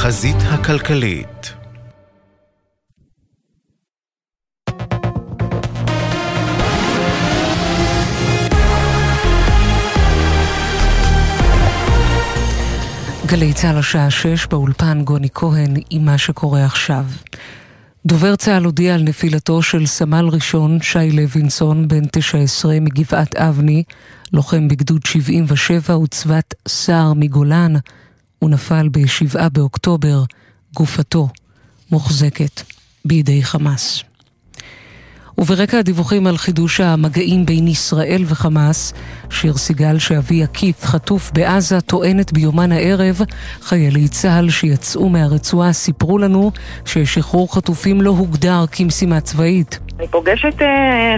החזית הכלכלית גלי צה"ל השעה 6 באולפן גוני כהן עם מה שקורה עכשיו. דובר צה"ל הודיע על נפילתו של סמל ראשון שי לוינסון, בן 19 מגבעת אבני, לוחם בגדוד 77 וצבת סער מגולן. הוא נפל ב-7 באוקטובר, גופתו מוחזקת בידי חמאס. וברקע הדיווחים על חידוש המגעים בין ישראל וחמאס, שיר סיגל שאבי עקיף חטוף בעזה טוענת ביומן הערב, חיילי צה"ל שיצאו מהרצועה סיפרו לנו ששחרור חטופים לא הוגדר כמשימה צבאית. אני פוגשת uh,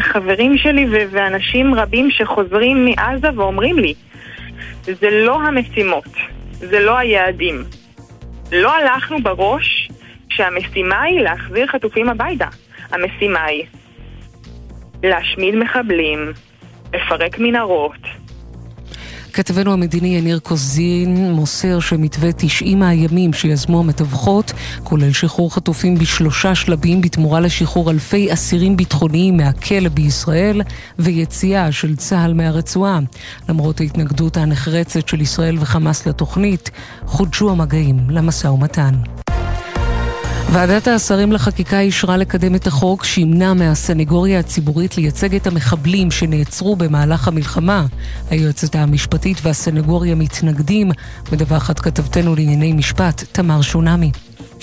חברים שלי ו- ואנשים רבים שחוזרים מעזה ואומרים לי, זה לא המשימות, זה לא היעדים. לא הלכנו בראש שהמשימה היא להחזיר חטופים הביתה. המשימה היא להשמיד מחבלים, לפרק מנהרות. כתבנו המדיני יניר קוזין מוסר שמתווה 90 הימים שיזמו המתווכות כולל שחרור חטופים בשלושה שלבים בתמורה לשחרור אלפי אסירים ביטחוניים מהכלא בישראל ויציאה של צה"ל מהרצועה. למרות ההתנגדות הנחרצת של ישראל וחמאס לתוכנית, חודשו המגעים למשא ומתן. ועדת השרים לחקיקה אישרה לקדם את החוק שימנע מהסנגוריה הציבורית לייצג את המחבלים שנעצרו במהלך המלחמה. היועצת המשפטית והסנגוריה מתנגדים, מדווחת כתבתנו לענייני משפט, תמר שונמי.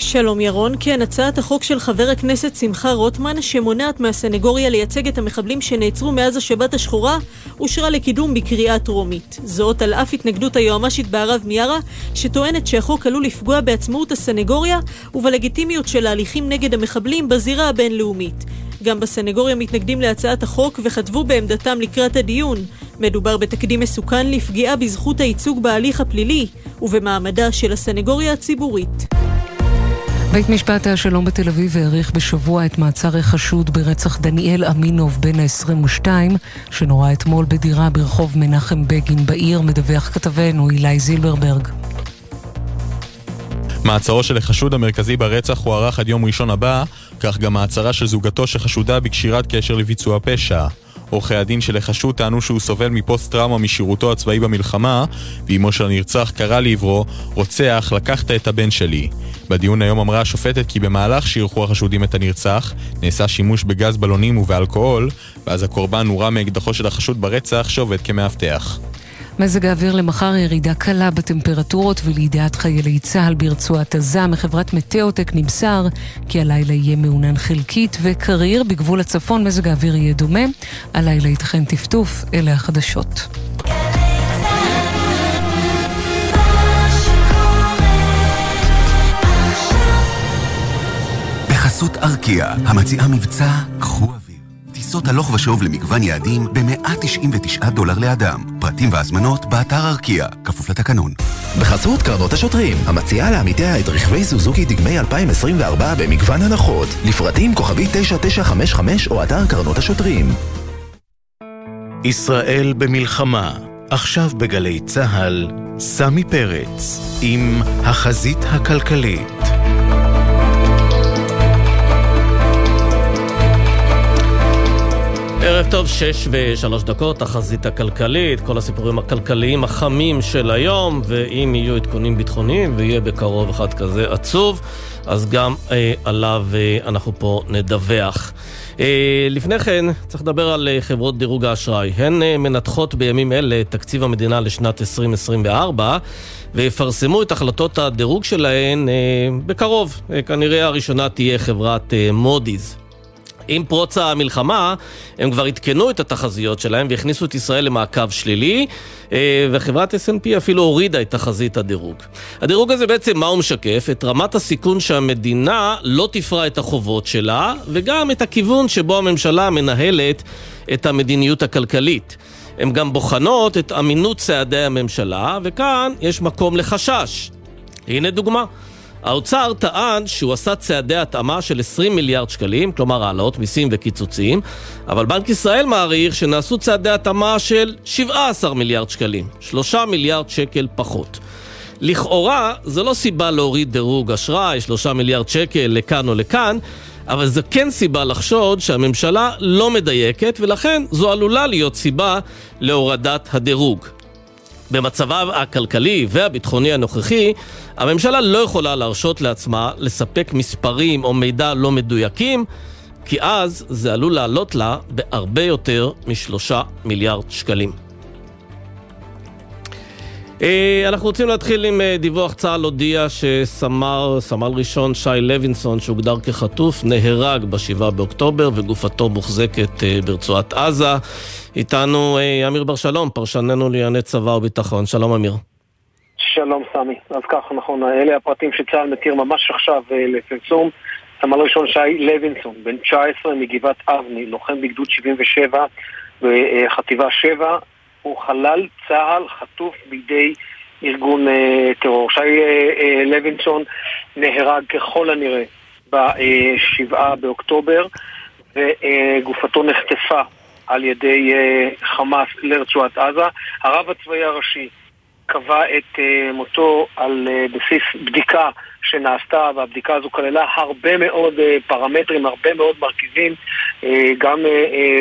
שלום ירון, כן, הצעת החוק של חבר הכנסת שמחה רוטמן, שמונעת מהסנגוריה לייצג את המחבלים שנעצרו מאז השבת השחורה, אושרה לקידום בקריאה טרומית. זאת על אף התנגדות היועמ"שית בערב מיארה, שטוענת שהחוק עלול לפגוע בעצמאות הסנגוריה ובלגיטימיות של ההליכים נגד המחבלים בזירה הבינלאומית. גם בסנגוריה מתנגדים להצעת החוק וכתבו בעמדתם לקראת הדיון. מדובר בתקדים מסוכן לפגיעה בזכות הייצוג בהליך הפלילי ובמעמדה של הסנגוריה הציבורית. בית משפט השלום בתל אביב האריך בשבוע את מעצר החשוד ברצח דניאל אמינוב בן ה-22, שנורה אתמול בדירה ברחוב מנחם בגין בעיר, מדווח כתבנו אילי זילברברג. מעצרו של החשוד המרכזי ברצח הוארך עד יום ראשון הבא, כך גם מעצרה של זוגתו שחשודה בקשירת קשר לביצוע פשע. עורכי הדין של החשוד טענו שהוא סובל מפוסט-טראומה משירותו הצבאי במלחמה, ואימו של הנרצח קרא לעברו, רוצח, לקחת את הבן שלי. בדיון היום אמרה השופטת כי במהלך שאירחו החשודים את הנרצח, נעשה שימוש בגז בלונים ובאלכוהול, ואז הקורבן נורה מאקדחו של החשוד ברצח שעובד כמאבטח. מזג האוויר למחר ירידה קלה בטמפרטורות ולידיעת חיילי צה"ל ברצועת עזה מחברת מטאוטק נמסר כי הלילה יהיה מעונן חלקית וקריר בגבול הצפון מזג האוויר יהיה דומה. הלילה ייתכן טפטוף, אלה החדשות. בחסות ארקיע, המציעה מבצע קחו אוויר. טיסות הלוך ושוב למגוון יעדים ב-199 דולר לאדם. פרטים והזמנות באתר ארקיע, כפוף לתקנון. בחסות קרנות השוטרים, המציעה לעמיתיה את רכבי סוזוקי דגמי 2024 במגוון הנחות. לפרטים כוכבי 9955 או אתר קרנות השוטרים. ישראל במלחמה, עכשיו בגלי צה"ל, סמי פרץ, עם החזית הכלכלית. ערב טוב, שש ושלוש דקות, תחזית הכלכלית, כל הסיפורים הכלכליים החמים של היום, ואם יהיו עדכונים ביטחוניים, ויהיה בקרוב אחד כזה עצוב, אז גם אה, עליו אה, אנחנו פה נדווח. אה, לפני כן, צריך לדבר על אה, חברות דירוג האשראי. הן אה, מנתחות בימים אלה תקציב המדינה לשנת 2024, ויפרסמו את החלטות הדירוג שלהן אה, בקרוב. אה, כנראה הראשונה תהיה חברת אה, מודי'ס. עם פרוץ המלחמה, הם כבר עדכנו את התחזיות שלהם והכניסו את ישראל למעקב שלילי, אה, וחברת S&P אפילו הורידה את תחזית הדירוג. הדירוג הזה בעצם, מה הוא משקף? את רמת הסיכון שהמדינה לא תפרע את החובות שלה, וגם את הכיוון שבו הממשלה מנהלת את המדיניות הכלכלית. הן גם בוחנות את אמינות צעדי הממשלה, וכאן יש מקום לחשש. הנה דוגמה. האוצר טען שהוא עשה צעדי התאמה של 20 מיליארד שקלים, כלומר העלאות מיסים וקיצוצים, אבל בנק ישראל מעריך שנעשו צעדי התאמה של 17 מיליארד שקלים, 3 מיליארד שקל פחות. לכאורה, זו לא סיבה להוריד דירוג אשראי, שלושה מיליארד שקל לכאן או לכאן, אבל זו כן סיבה לחשוד שהממשלה לא מדייקת, ולכן זו עלולה להיות סיבה להורדת הדירוג. במצבה הכלכלי והביטחוני הנוכחי, הממשלה לא יכולה להרשות לעצמה לספק מספרים או מידע לא מדויקים, כי אז זה עלול לעלות לה בהרבה יותר משלושה מיליארד שקלים. אה, אנחנו רוצים להתחיל עם אה, דיווח צה"ל הודיע שסמל סמל ראשון שי לוינסון שהוגדר כחטוף נהרג ב-7 באוקטובר וגופתו מוחזקת אה, ברצועת עזה. איתנו אמיר בר שלום, פרשננו לענייני צבא וביטחון. שלום אמיר. שלום סמי. אז ככה נכון, אלה הפרטים שצה"ל מכיר ממש עכשיו לפרסום. סמל ראשון שי לוינסון, בן 19 מגבעת אבני, לוחם בגדוד 77 בחטיבה 7, הוא חלל צה"ל חטוף בידי ארגון אה, טרור. שי אה, אה, לוינסון נהרג ככל הנראה ב-7 באוקטובר וגופתו נחטפה על ידי אה, חמאס לרצועת עזה. הרב הצבאי הראשי קבע את uh, מותו על uh, בסיס בדיקה שנעשתה, והבדיקה הזו כללה הרבה מאוד uh, פרמטרים, הרבה מאוד מרכיבים, גם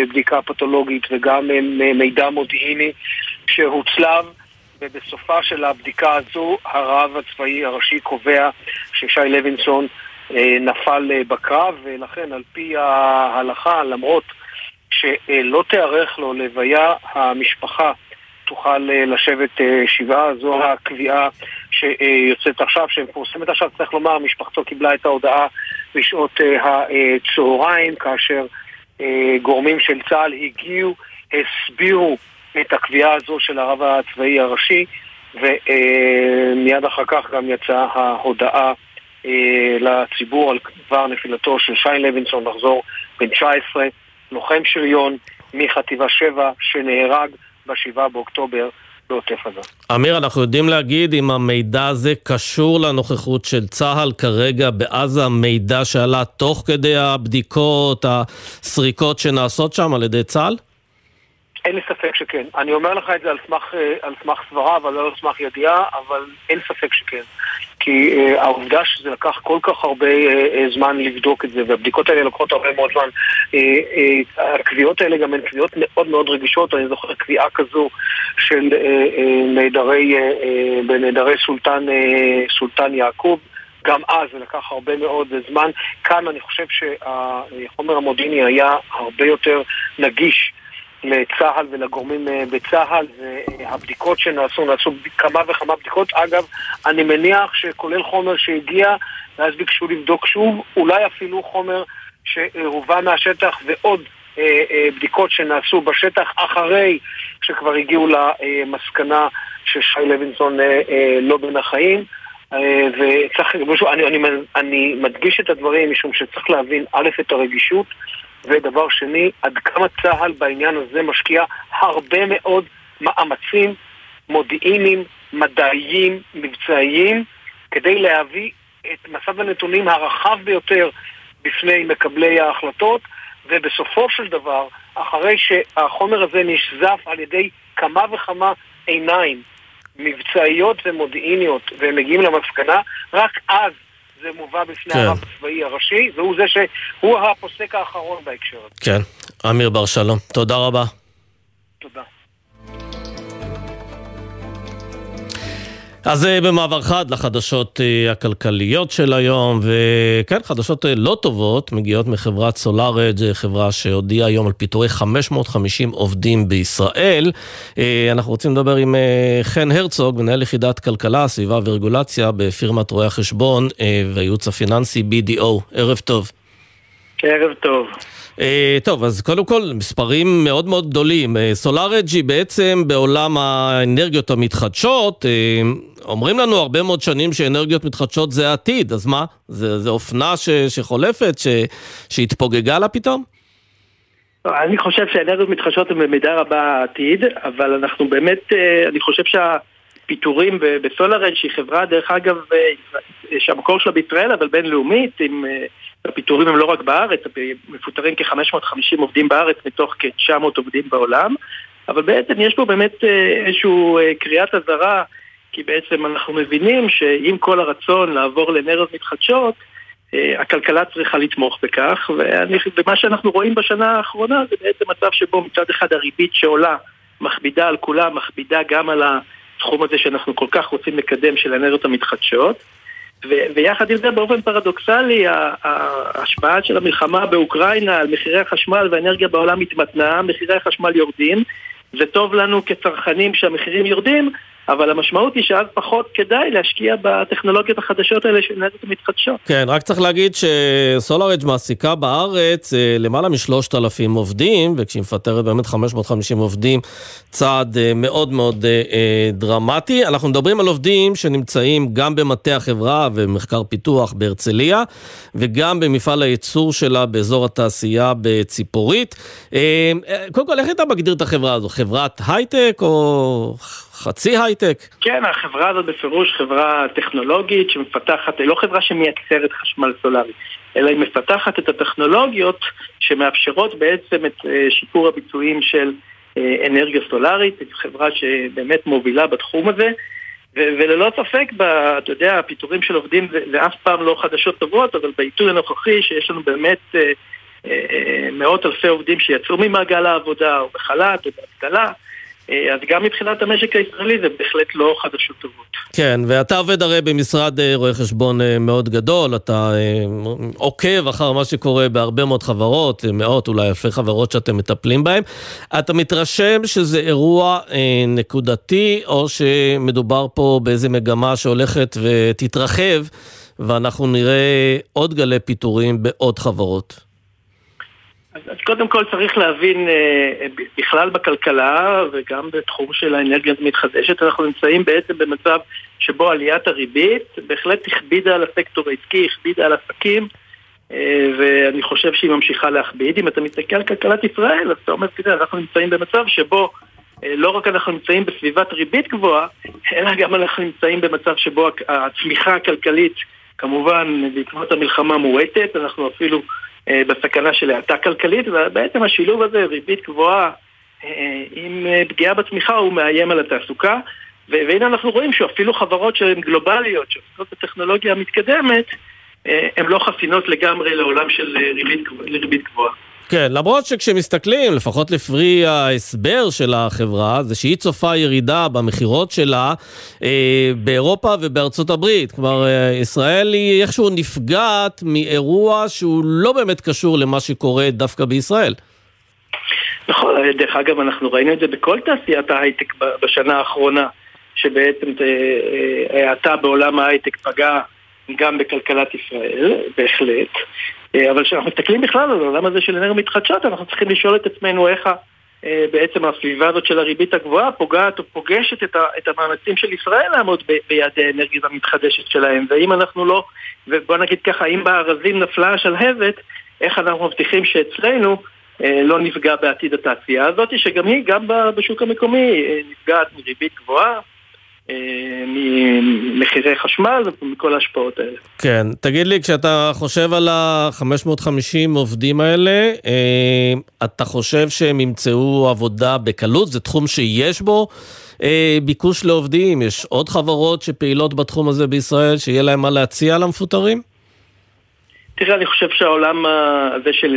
בדיקה פתולוגית וגם מידע מודיעיני שהוצלב. ובסופה של הבדיקה הזו הרב הצבאי הראשי קובע ששי לוינסון אה, נפל אה, בקרב ולכן על פי ההלכה, למרות שלא תיארך לו לוויה, המשפחה תוכל אה, לשבת אה, שבעה, זו הקביעה שיוצאת עכשיו, שמפורסמת עכשיו, צריך לומר, משפחתו קיבלה את ההודעה בשעות אה, הצהריים, כאשר גורמים של צה"ל הגיעו, הסבירו את הקביעה הזו של הרב הצבאי הראשי, ומיד אחר כך גם יצאה ההודעה לציבור על כבר נפילתו של שי לוינסון, לחזור בן 19, לוחם שריון מחטיבה 7 שנהרג ב-7 באוקטובר בעוטף עזה. אמיר, אנחנו יודעים להגיד אם המידע הזה קשור לנוכחות של צה"ל כרגע בעזה, מידע שעלה תוך כדי הבדיקות, הסריקות שנעשות שם על ידי צה"ל? אין לי ספק שכן. אני אומר לך את זה על סמך, אה, על סמך סברה, אבל לא על סמך ידיעה, אבל אין ספק שכן. כי uh, העובדה שזה לקח כל כך הרבה uh, זמן לבדוק את זה, והבדיקות האלה לוקחות הרבה מאוד זמן, uh, uh, הקביעות האלה גם הן קביעות מאוד מאוד רגישות, אני זוכר קביעה כזו של נעדרי, בנעדרי סולטן, סולטן יעקוב. גם אז זה לקח הרבה מאוד זמן. כאן אני חושב שהחומר המודיעיני היה הרבה יותר נגיש לצה"ל ולגורמים אה, בצה"ל, והבדיקות שנעשו, נעשו כמה וכמה בדיקות. אגב, אני מניח שכולל חומר שהגיע, ואז ביקשו לבדוק שוב, אולי אפילו חומר שהובא מהשטח ועוד אה, אה, בדיקות שנעשו בשטח אחרי שכבר הגיעו למסקנה ששי לוינסון לא בין החיים. וצריך, אני, אני, אני מדגיש את הדברים משום שצריך להבין א', את הרגישות ודבר שני, עד כמה צה"ל בעניין הזה משקיע הרבה מאוד מאמצים מודיעיניים, מדעיים, מבצעיים, כדי להביא את מסד הנתונים הרחב ביותר בפני מקבלי ההחלטות, ובסופו של דבר, אחרי שהחומר הזה נשזף על ידי כמה וכמה עיניים מבצעיות ומודיעיניות, והם מגיעים למסקנה, רק אז זה מובא בפני כן. הרב הצבאי הראשי, והוא זה שהוא הפוסק האחרון בהקשר הזה. כן. אמיר בר שלום, תודה רבה. תודה. אז אה, במעבר חד לחדשות אה, הכלכליות של היום, וכן, חדשות אה, לא טובות מגיעות מחברת סולארג', חברה שהודיעה היום על פיטורי 550 עובדים בישראל. אנחנו רוצים לדבר עם חן הרצוג, מנהל יחידת כלכלה, סביבה ורגולציה בפירמת רואי החשבון והייעוץ הפיננסי BDO. ערב טוב. ערב טוב. Uh, טוב, אז קודם כל, מספרים מאוד מאוד גדולים. Uh, סולארג' היא בעצם בעולם האנרגיות המתחדשות, uh, אומרים לנו הרבה מאוד שנים שאנרגיות מתחדשות זה העתיד, אז מה? זה, זה אופנה ש, שחולפת, ש, שהתפוגגה לה פתאום? אני חושב שאנרגיות מתחדשות הן במידה רבה העתיד, אבל אנחנו באמת, אני חושב שהפיטורים בסולארג' שהיא חברה, דרך אגב, שהמקור שלה בישראל, אבל בינלאומית, עם... הפיטורים הם לא רק בארץ, מפוטרים כ-550 עובדים בארץ מתוך כ-900 עובדים בעולם, אבל בעצם יש פה באמת אה, איזושהי אה, קריאת אזהרה, כי בעצם אנחנו מבינים שעם כל הרצון לעבור לאנרגיות מתחדשות, אה, הכלכלה צריכה לתמוך בכך, ואני, ומה שאנחנו רואים בשנה האחרונה זה בעצם מצב שבו מצד אחד הריבית שעולה מכבידה על כולם, מכבידה גם על התחום הזה שאנחנו כל כך רוצים לקדם של האנרגיות המתחדשות. ו- ויחד עם זה באופן פרדוקסלי ההשפעה של המלחמה באוקראינה על מחירי החשמל והאנרגיה בעולם מתמתנה, מחירי החשמל יורדים, זה טוב לנו כצרכנים שהמחירים יורדים, אבל המשמעות היא שאז פחות כדאי להשקיע בטכנולוגיות החדשות האלה של אנרגיות המתחדשות. כן, רק צריך להגיד שסולארג' מעסיקה בארץ אה, למעלה משלושת אלפים עובדים, וכשהיא מפטרת באמת 550 עובדים, צעד אה, מאוד מאוד אה, דרמטי. אנחנו מדברים על עובדים שנמצאים גם במטה החברה ומחקר פיתוח בהרצליה, וגם במפעל הייצור שלה באזור התעשייה בציפורית. קודם כל, איך אתה מגדיר את החברה הזו? חברת הייטק או... חצי הייטק. כן, החברה הזאת בפירוש חברה טכנולוגית שמפתחת, היא לא חברה שמייצרת חשמל סולארי, אלא היא מפתחת את הטכנולוגיות שמאפשרות בעצם את אה, שיפור הביצועים של אה, אנרגיה סולארית, חברה שבאמת מובילה בתחום הזה. וללא ספק, אתה יודע, הפיטורים של עובדים זה, זה אף פעם לא חדשות טובות, אבל בעיתוי הנוכחי שיש לנו באמת אה, אה, מאות אלפי עובדים שיצאו ממעגל העבודה או בחל"ת או באבטלה, אה, אז גם מבחינת המשק הישראלי זה בהחלט לא חדשות טובות. כן, ואתה עובד הרי במשרד אה, רואי חשבון אה, מאוד גדול, אתה עוקב אחר מה שקורה בהרבה מאוד חברות, מאות אולי אלפי חברות שאתם מטפלים בהן. אתה מתרשם שזה אירוע נקודתי, או שמדובר פה באיזה מגמה שהולכת ותתרחב, ואנחנו נראה עוד גלי פיטורים בעוד חברות? אז, אז קודם כל צריך להבין אה, בכלל בכלכלה וגם בתחום של האנרגיה המתחדשת, אנחנו נמצאים בעצם במצב שבו עליית הריבית בהחלט הכבידה על הסקטור העסקי, הכבידה על עסקים אה, ואני חושב שהיא ממשיכה להכביד. אם אתה מסתכל על כלכלת ישראל, אז אתה אומר, תראה, אנחנו נמצאים במצב שבו אה, לא רק אנחנו נמצאים בסביבת ריבית גבוהה, אלא גם אנחנו נמצאים במצב שבו הצמיחה הכלכלית, כמובן בעקבות המלחמה מועטת, אנחנו אפילו בסכנה של האטה כלכלית, ובעצם השילוב הזה, ריבית גבוהה אה, עם אה, פגיעה בצמיחה, הוא מאיים על התעסוקה. והנה אנחנו רואים שאפילו חברות שהן גלובליות, שעוסקות בטכנולוגיה המתקדמת, הן לא חסינות לגמרי לעולם של ריבית, ריבית גבוהה. כן, למרות שכשמסתכלים, לפחות לפרי ההסבר של החברה, זה שהיא צופה ירידה במכירות שלה אה, באירופה ובארצות הברית. כלומר, אה, ישראל היא איכשהו נפגעת מאירוע שהוא לא באמת קשור למה שקורה דווקא בישראל. נכון, דרך אגב, אנחנו ראינו את זה בכל תעשיית ההייטק בשנה האחרונה, שבעצם ההאטה אה, בעולם ההייטק פגעה גם בכלכלת ישראל, בהחלט. אה, אבל כשאנחנו מסתכלים בכלל על העולם הזה של אנרגיה מתחדשות, אנחנו צריכים לשאול את עצמנו איך אה, בעצם הסביבה הזאת של הריבית הגבוהה פוגעת או פוגשת את, את המאמצים של ישראל לעמוד ב, ביעדי האנרגיה המתחדשת שלהם. ואם אנחנו לא, ובוא נגיד ככה, אם בארזים נפלה השלהבת, איך אנחנו מבטיחים שאצלנו אה, לא נפגע בעתיד התעשייה הזאת, שגם היא, גם בשוק המקומי, נפגעת מריבית גבוהה. ממחירי חשמל ומכל ההשפעות האלה. כן, תגיד לי, כשאתה חושב על ה-550 עובדים האלה, אה, אתה חושב שהם ימצאו עבודה בקלות? זה תחום שיש בו אה, ביקוש לעובדים? יש עוד חברות שפעילות בתחום הזה בישראל, שיהיה להם מה להציע למפוטרים? תראה, אני חושב שהעולם הזה של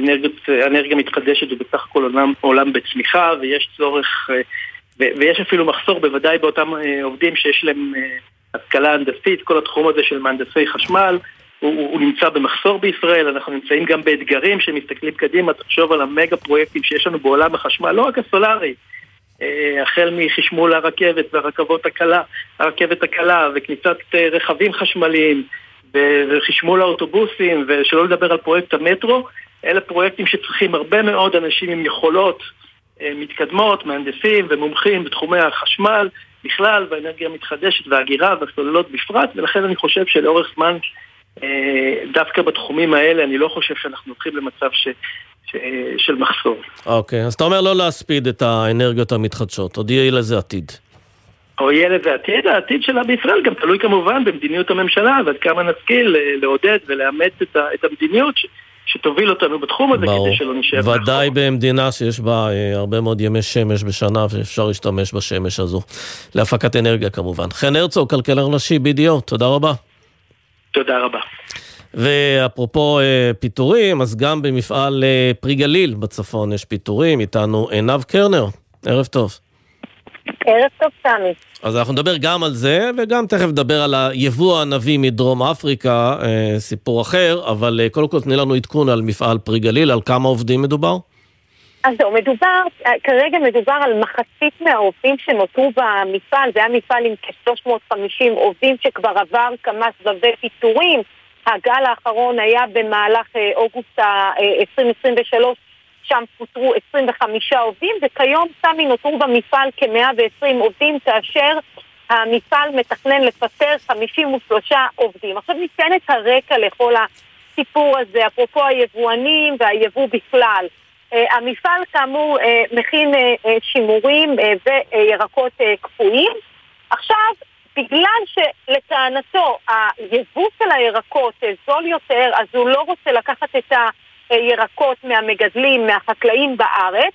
אנרגיה מתחדשת הוא בסך הכל עולם, עולם בצמיחה ויש צורך אה, ויש אפילו מחסור בוודאי באותם אה, עובדים שיש להם אה, השכלה הנדסית, כל התחום הזה של מהנדסי חשמל, הוא, הוא נמצא במחסור בישראל, אנחנו נמצאים גם באתגרים שמסתכלים קדימה, תחשוב על המגה פרויקטים שיש לנו בעולם החשמל, לא רק הסולארי, אה, החל מחשמול הרכבת והרכבות הקלה, הרכבת הקלה וכניסת רכבים חשמליים וחשמול האוטובוסים ושלא לדבר על פרויקט המטרו, אלה פרויקטים שצריכים הרבה מאוד אנשים עם יכולות אה, מתקדמות, מהנדסים ומומחים בתחומי החשמל בכלל, והאנרגיה המתחדשת וההגירה והסוללות בפרט, ולכן אני חושב שלאורך זמן, אה, דווקא בתחומים האלה, אני לא חושב שאנחנו הולכים למצב ש... של מחסור. אוקיי, okay, אז אתה אומר לא להספיד את האנרגיות המתחדשות, עוד יהיה לזה עתיד. או יהיה לזה עתיד, העתיד שלה בישראל גם תלוי כמובן במדיניות הממשלה ועד כמה נשכיל אה, לעודד ולאמץ את המדיניות שתוביל אותנו בתחום הזה, ברור. כדי שלא נשאר ודאי במדינה שיש בה אה, הרבה מאוד ימי שמש בשנה ואפשר להשתמש בשמש הזו. להפקת אנרגיה כמובן. חן הרצוג, כלכלר ראשי BDO, תודה רבה. תודה רבה. ואפרופו אה, פיטורים, אז גם במפעל אה, פרי גליל בצפון יש פיטורים, איתנו עינב קרנר, ערב טוב. ערב טוב, סמי. אז אנחנו נדבר גם על זה, וגם תכף נדבר על היבוא הענבי מדרום אפריקה, אה, סיפור אחר, אבל אה, קודם כל תני לנו עדכון על מפעל פרי גליל, על כמה עובדים מדובר? אז זהו, מדובר, כרגע מדובר על מחצית מהעובדים שנותרו במפעל, זה היה מפעל עם כ-350 עובדים שכבר עבר כמה סבבי פיטורים. הגל האחרון היה במהלך אה, אוגוסט ה-2023, שם פוטרו 25 עובדים, וכיום סמי נותרו במפעל כ-120 עובדים, כאשר המפעל מתכנן לפטר 53 עובדים. עכשיו ניתן את הרקע לכל הסיפור הזה, אפרופו היבואנים והיבוא בכלל. Uh, המפעל כאמור uh, מכין uh, שימורים וירקות קפואים. עכשיו, בגלל שלטענתו היבוא של הירקות זול יותר, אז הוא לא רוצה לקחת את הירקות מהמגדלים, מהחקלאים בארץ,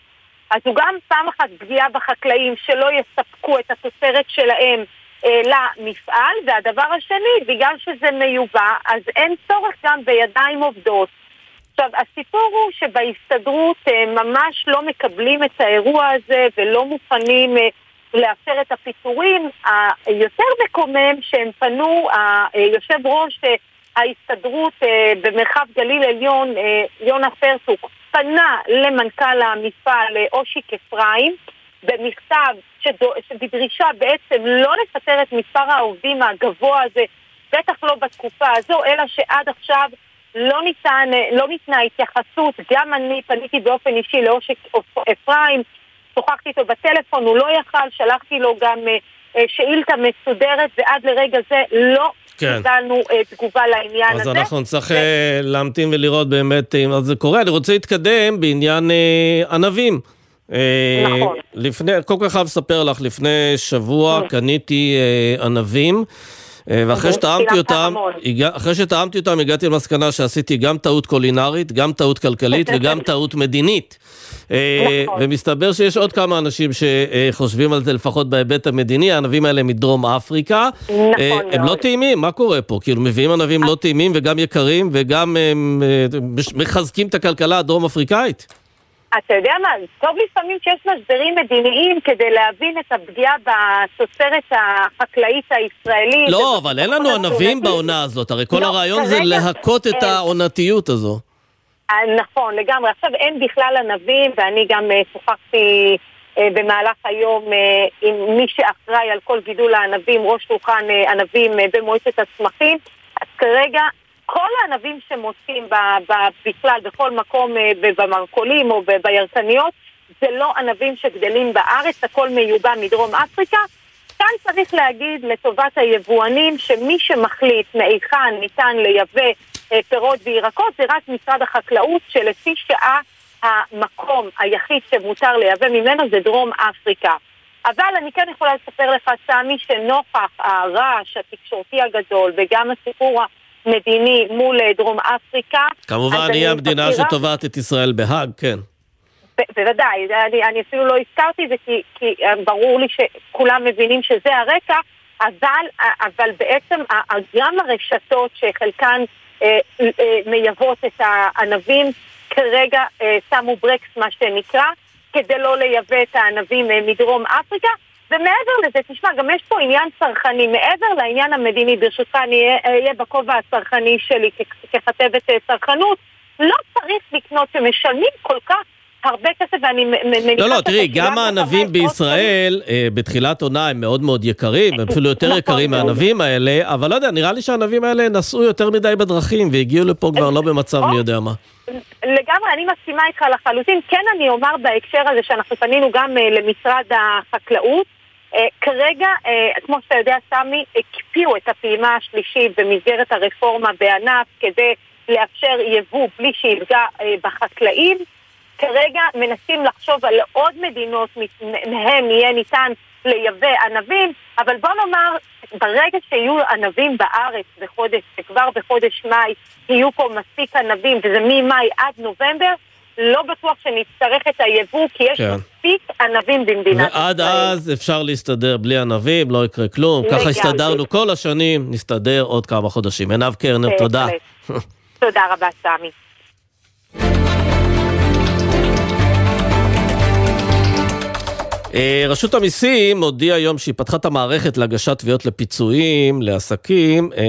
אז הוא גם פעם אחת פגיעה בחקלאים שלא יספקו את התוצרת שלהם אה, למפעל, והדבר השני, בגלל שזה מיובא, אז אין צורך גם בידיים עובדות. עכשיו, הסיפור הוא שבהסתדרות אה, ממש לא מקבלים את האירוע הזה ולא מוכנים אה, לאפשר את הפיטורים. היותר מקומם שהם פנו, היושב ראש אה, ההסתדרות אה, במרחב גליל עליון, אה, יונה פרטוק, פנה למנכ"ל המפעל אושיק אפרים במכתב שדו, שבדרישה בעצם לא לפטר את מספר העובדים הגבוה הזה, בטח לא בתקופה הזו, אלא שעד עכשיו לא, ניתן, לא ניתנה התייחסות, גם אני פניתי באופן אישי לאושיק אפרים, שוחחתי איתו בטלפון, הוא לא יכל, שלחתי לו גם אה, שאילתה מסודרת, ועד לרגע זה לא כן. קיבלנו אה, תגובה לעניין אז הזה. אז אנחנו נצטרך ו... אה, להמתין ולראות באמת אם זה קורה. אני רוצה להתקדם בעניין ענבים. נכון. לפני, כל כך חייב לספר לך, לפני שבוע קניתי ענבים. ואחרי שטעמתי אותם, אחרי שטעמתי אותם הגעתי למסקנה שעשיתי גם טעות קולינרית, גם טעות כלכלית וגם טעות מדינית. נכון. ומסתבר שיש עוד כמה אנשים שחושבים על זה לפחות בהיבט המדיני, הענבים האלה מדרום אפריקה. נכון הם לא טעימים, מה קורה פה? כאילו מביאים ענבים לא טעימים וגם יקרים וגם מחזקים את הכלכלה הדרום אפריקאית? אתה יודע מה, טוב לפעמים שיש משברים מדיניים כדי להבין את הפגיעה בתוצרת החקלאית הישראלית. לא, אבל אין לנו ענבים בעונה הזאת, הרי כל לא, הרעיון זה להכות את העונתיות הזו. אה, נכון, לגמרי. עכשיו אין בכלל ענבים, ואני גם אה, שוחחתי אה, במהלך היום עם מי שאחראי על כל גידול הענבים, ראש שולחן ענבים במועצת הצמחים. אז כרגע כל הענבים שמוצאים בכלל, בכל מקום, במרכולים או בירקניות, זה לא ענבים שגדלים בארץ, הכל מיובא מדרום אפריקה. כאן צריך להגיד לטובת היבואנים שמי שמחליט מהיכן ניתן לייבא פירות וירקות זה רק משרד החקלאות שלפי שעה המקום היחיד שמותר לייבא ממנו זה דרום אפריקה. אבל אני כן יכולה לספר לך, סמי, שנוכח הרעש התקשורתי הגדול וגם הסיפור המדיני מול אה, דרום אפריקה... כמובן, היא המדינה מזכירה... שתובעת את ישראל בהאג, כן. בוודאי, אני, אני אפילו לא הזכרתי את זה כי, כי אה, ברור לי שכולם מבינים שזה הרקע, אבל, אבל בעצם גם הרשתות שחלקן אה, אה, מייבאות את הענבים, כרגע אה, שמו ברקס מה שנקרא, כדי לא לייבא את הענבים מדרום אפריקה. ומעבר לזה, תשמע, גם יש פה עניין צרכני. מעבר לעניין המדיני, ברשותך, אני אהיה בכובע הצרכני שלי ככתבת צרכנות, לא צריך לקנות, שמשלמים כל כך הרבה כסף ואני מניחה... לא, לא, תראי, גם הענבים בישראל אה, בתחילת עונה הם מאוד מאוד יקרים, הם אפילו יותר נכון, יקרים מהענבים האלה, אבל לא יודע, נראה לי שהענבים האלה נסעו יותר מדי בדרכים והגיעו לפה כבר לא במצב מי יודע מה. לגמרי, אני מסכימה איתך לחלוטין. כן, אני אומר בהקשר הזה שאנחנו פנינו גם אה, למשרד החקלאות. Uh, כרגע, כמו שאתה יודע, סמי, הקפיאו את הפעימה השלישית במסגרת הרפורמה בענף כדי לאפשר יבוא בלי שיפגע בחקלאים. כרגע מנסים לחשוב על עוד מדינות, מהן יהיה ניתן לייבא ענבים, אבל בוא נאמר, ברגע שיהיו ענבים בארץ בחודש, וכבר בחודש מאי יהיו פה מספיק ענבים, וזה ממאי עד נובמבר, לא בטוח שנצטרך את היבוא, כי יש כן. מספיק ענבים במדינת ישראל. ועד אז אפשר להסתדר בלי ענבים, לא יקרה כלום. ככה לגמרי. הסתדרנו כל השנים, נסתדר עוד כמה חודשים. עינב קרנר, תודה. תודה רבה, סמי. רשות המיסים הודיעה היום שהיא פתחה את המערכת להגשת תביעות לפיצויים לעסקים אה,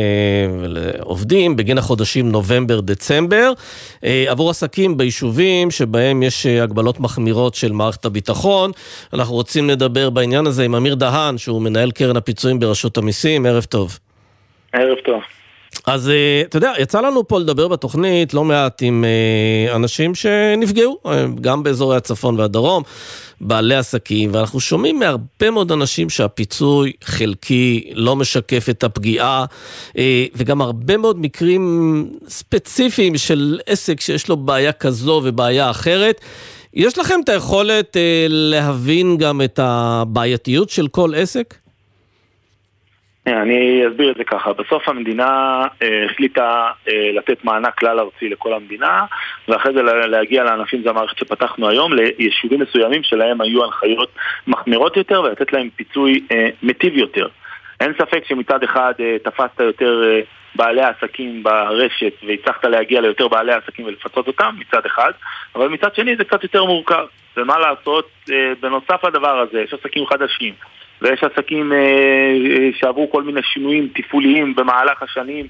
ולעובדים בגין החודשים נובמבר-דצמבר אה, עבור עסקים ביישובים שבהם יש אה, הגבלות מחמירות של מערכת הביטחון. אנחנו רוצים לדבר בעניין הזה עם אמיר דהן, שהוא מנהל קרן הפיצויים ברשות המיסים. ערב טוב. ערב טוב. אז אה, אתה יודע, יצא לנו פה לדבר בתוכנית לא מעט עם אה, אנשים שנפגעו, אה, גם באזורי הצפון והדרום, בעלי עסקים, ואנחנו שומעים מהרבה מאוד אנשים שהפיצוי חלקי, לא משקף את הפגיעה, אה, וגם הרבה מאוד מקרים ספציפיים של עסק שיש לו בעיה כזו ובעיה אחרת. יש לכם את היכולת אה, להבין גם את הבעייתיות של כל עסק? אני אסביר את זה ככה, בסוף המדינה אה, החליטה אה, לתת מענק כלל ארצי לכל המדינה ואחרי זה לה- להגיע לענפים, זו המערכת שפתחנו היום, ליישובים מסוימים שלהם היו הנחיות מחמירות יותר ולתת להם פיצוי אה, מיטיב יותר. אין ספק שמצד אחד אה, תפסת יותר אה, בעלי עסקים ברשת והצלחת להגיע ליותר בעלי עסקים ולפצות אותם מצד אחד, אבל מצד שני זה קצת יותר מורכב. ומה לעשות, אה, בנוסף לדבר הזה יש עסקים חדשים ויש עסקים אה, אה, שעברו כל מיני שינויים תפעוליים במהלך השנים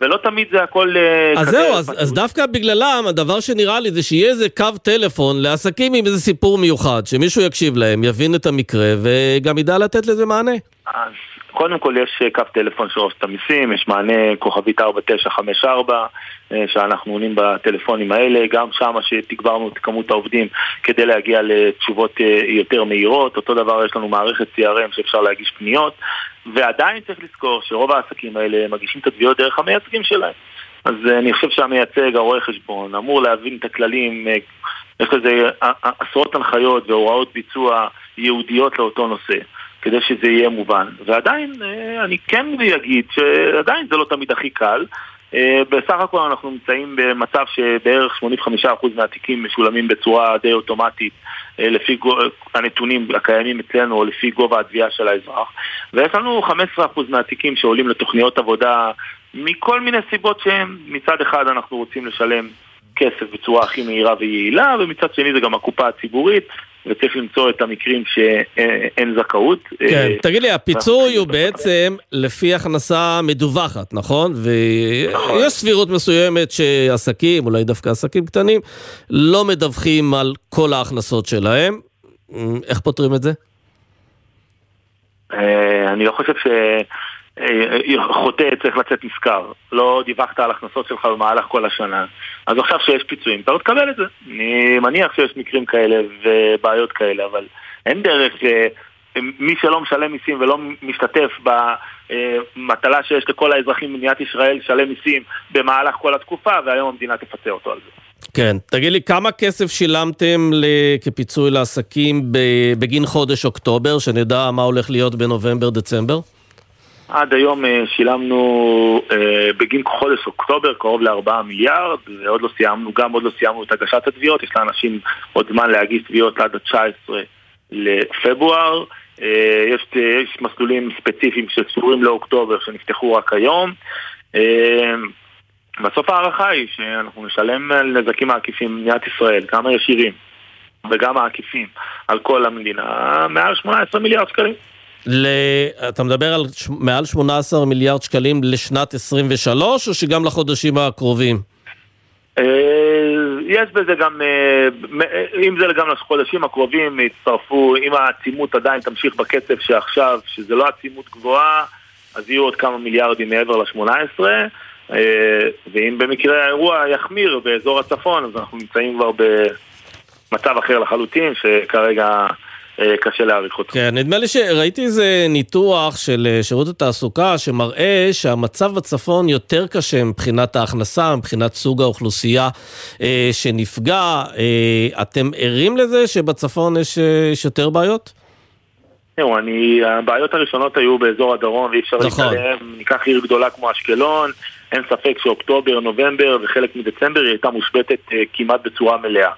ולא תמיד זה הכל אה, אז זהו, אז. אז דווקא בגללם, הדבר שנראה לי זה שיהיה איזה קו טלפון לעסקים עם איזה סיפור מיוחד, שמישהו יקשיב להם, יבין את המקרה וגם ידע לתת לזה מענה. אז קודם כל יש אה, קו טלפון של רשות המיסים, יש מענה כוכבית 4954 אה, שאנחנו עונים בטלפונים האלה, גם שם שתגברנו את כמות העובדים כדי להגיע לתשובות אה, יותר מהירות, אותו דבר יש לנו מערכת CRM שאפשר להגיש פניות. ועדיין צריך לזכור שרוב העסקים האלה מגישים את התביעות דרך המייצגים שלהם. אז אני חושב שהמייצג, הרואה חשבון, אמור להבין את הכללים, יש לזה עשרות הנחיות והוראות ביצוע ייעודיות לאותו נושא. כדי שזה יהיה מובן. ועדיין, אה, אני כן אגיד שעדיין זה לא תמיד הכי קל. אה, בסך הכל אנחנו נמצאים במצב שבערך 85% מהתיקים משולמים בצורה די אוטומטית אה, לפי הנתונים הקיימים אצלנו או לפי גובה התביעה של האזרח ויש לנו 15% מהתיקים שעולים לתוכניות עבודה מכל מיני סיבות שהם מצד אחד אנחנו רוצים לשלם כסף בצורה הכי מהירה ויעילה ומצד שני זה גם הקופה הציבורית וצריך למצוא את המקרים שאין זכאות. כן, אה, תגיד לי, הפיצוי הוא בעצם לפי הכנסה מדווחת, נכון? נכון. ויש סבירות מסוימת שעסקים, אולי דווקא עסקים קטנים, לא מדווחים על כל ההכנסות שלהם. איך פותרים את זה? אה, אני לא חושב ש... אה, חוטא צריך לצאת נשכר. לא דיווחת על הכנסות שלך במהלך כל השנה. אז עכשיו שיש פיצויים, אתה לא תקבל את זה. אני מניח שיש מקרים כאלה ובעיות כאלה, אבל אין דרך שמי שלא משלם מיסים ולא משתתף במטלה שיש לכל האזרחים במדינת ישראל לשלם מיסים במהלך כל התקופה, והיום המדינה תפצה אותו על זה. כן. תגיד לי, כמה כסף שילמתם כפיצוי לעסקים בגין חודש אוקטובר, שנדע מה הולך להיות בנובמבר-דצמבר? עד היום אה, שילמנו אה, בגין חודש אוקטובר קרוב לארבעה מיליארד, ועוד לא סיימנו, גם עוד לא סיימנו את הגשת התביעות, יש לאנשים עוד זמן להגיש תביעות עד ה-19 לפברואר. אה, יש, יש מסלולים ספציפיים שקשורים לאוקטובר שנפתחו רק היום. בסוף ההערכה היא שאנחנו נשלם על נזקים העקיפים במדינת ישראל, גם הישירים וגם העקיפים, על כל המדינה, מעל 18 מיליארד שקלים. ל... אתה מדבר על ש... מעל 18 מיליארד שקלים לשנת 23, או שגם לחודשים הקרובים? אה, יש בזה גם, אה, אם זה גם לחודשים הקרובים יצטרפו, אם העצימות עדיין תמשיך בקצב שעכשיו, שזה לא עצימות גבוהה, אז יהיו עוד כמה מיליארדים מעבר ל-18, ואם במקרה האירוע יחמיר באזור הצפון, אז אנחנו נמצאים כבר במצב אחר לחלוטין, שכרגע... אה, קשה להעריך אותו. כן, נדמה לי שראיתי איזה ניתוח של אה, שירות התעסוקה שמראה שהמצב בצפון יותר קשה מבחינת ההכנסה, מבחינת סוג האוכלוסייה אה, שנפגע. אה, אתם ערים לזה שבצפון יש, יש יותר בעיות? תראו, אני, הבעיות הראשונות היו באזור הדרום, ואי אפשר נכון. להתעלם. ניקח עיר גדולה כמו אשקלון, אין ספק שאוקטובר, נובמבר וחלק מדצמבר היא הייתה מושבתת אה, כמעט בצורה מלאה.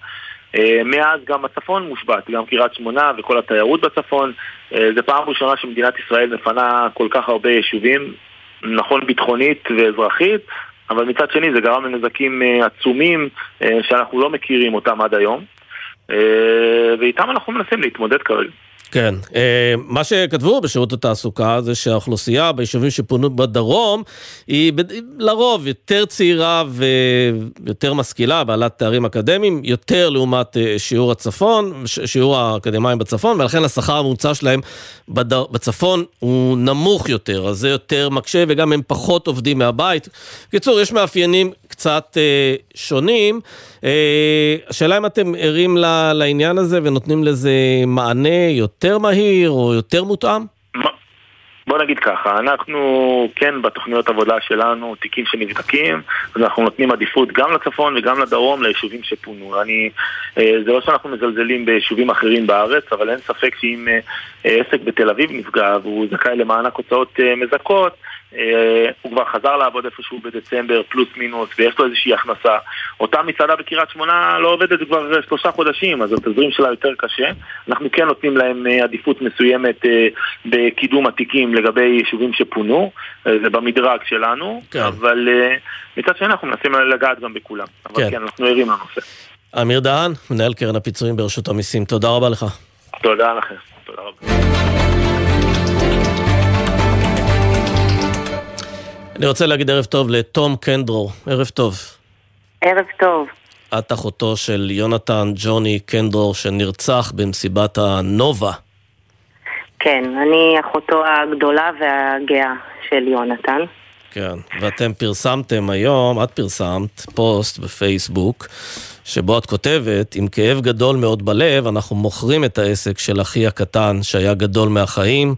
אה, מאז גם הצפון מושבת, גם קריית שמונה וכל התיירות בצפון. אה, זו פעם ראשונה שמדינת ישראל מפנה כל כך הרבה יישובים, נכון ביטחונית ואזרחית, אבל מצד שני זה גרם לנזקים אה, עצומים שאנחנו לא מכירים אותם עד היום. ואיתם אנחנו מנסים להתמודד כרגע. כן, אה, מה שכתבו בשירות התעסוקה זה שהאוכלוסייה ביישובים שפונו בדרום היא לרוב יותר צעירה ויותר משכילה, בעלת תארים אקדמיים, יותר לעומת אה, שיעור הצפון, שיעור האקדמאים בצפון, ולכן השכר הממוצע שלהם בצפון הוא נמוך יותר, אז זה יותר מקשה וגם הם פחות עובדים מהבית. בקיצור, יש מאפיינים קצת אה, שונים. אה, השאלה אם אתם ערים ל- לעניין הזה ונותנים לזה מענה יותר מהיר או יותר מותאם? בוא נגיד ככה, אנחנו כן בתוכניות עבודה שלנו, תיקים שנבדקים, אז אנחנו נותנים עדיפות גם לצפון וגם לדרום ליישובים שפונו. אני, אה, זה לא שאנחנו מזלזלים ביישובים אחרים בארץ, אבל אין ספק שאם אה, אה, עסק בתל אביב נפגע והוא זכאי למענק הוצאות אה, מזכות, אה, הוא כבר חזר לעבוד איפשהו בדצמבר, פלוס מינוס, ויש לו איזושהי הכנסה. אותה מסעדה בקריית שמונה לא עובדת כבר אה, שלושה חודשים, אז התזרים שלה יותר קשה. אנחנו כן נותנים להם אה, עדיפות מסוימת אה, בקידום התיקים לגבי יישובים שפונו, אה, זה במדרג שלנו, כן. אבל אה, מצד שני אנחנו מנסים לגעת גם בכולם. אבל כן. כן, אנחנו ערים לנושא. אמיר דהן, מנהל קרן הפיצויים ברשות המיסים, תודה רבה לך. תודה לכם. תודה רבה. אני רוצה להגיד ערב טוב לתום קנדרו, ערב טוב. ערב טוב. את אחותו של יונתן ג'וני קנדרור שנרצח במסיבת הנובה. כן, אני אחותו הגדולה והגאה של יונתן. כן, ואתם פרסמתם היום, את פרסמת פוסט בפייסבוק, שבו את כותבת, עם כאב גדול מאוד בלב, אנחנו מוכרים את העסק של אחי הקטן שהיה גדול מהחיים.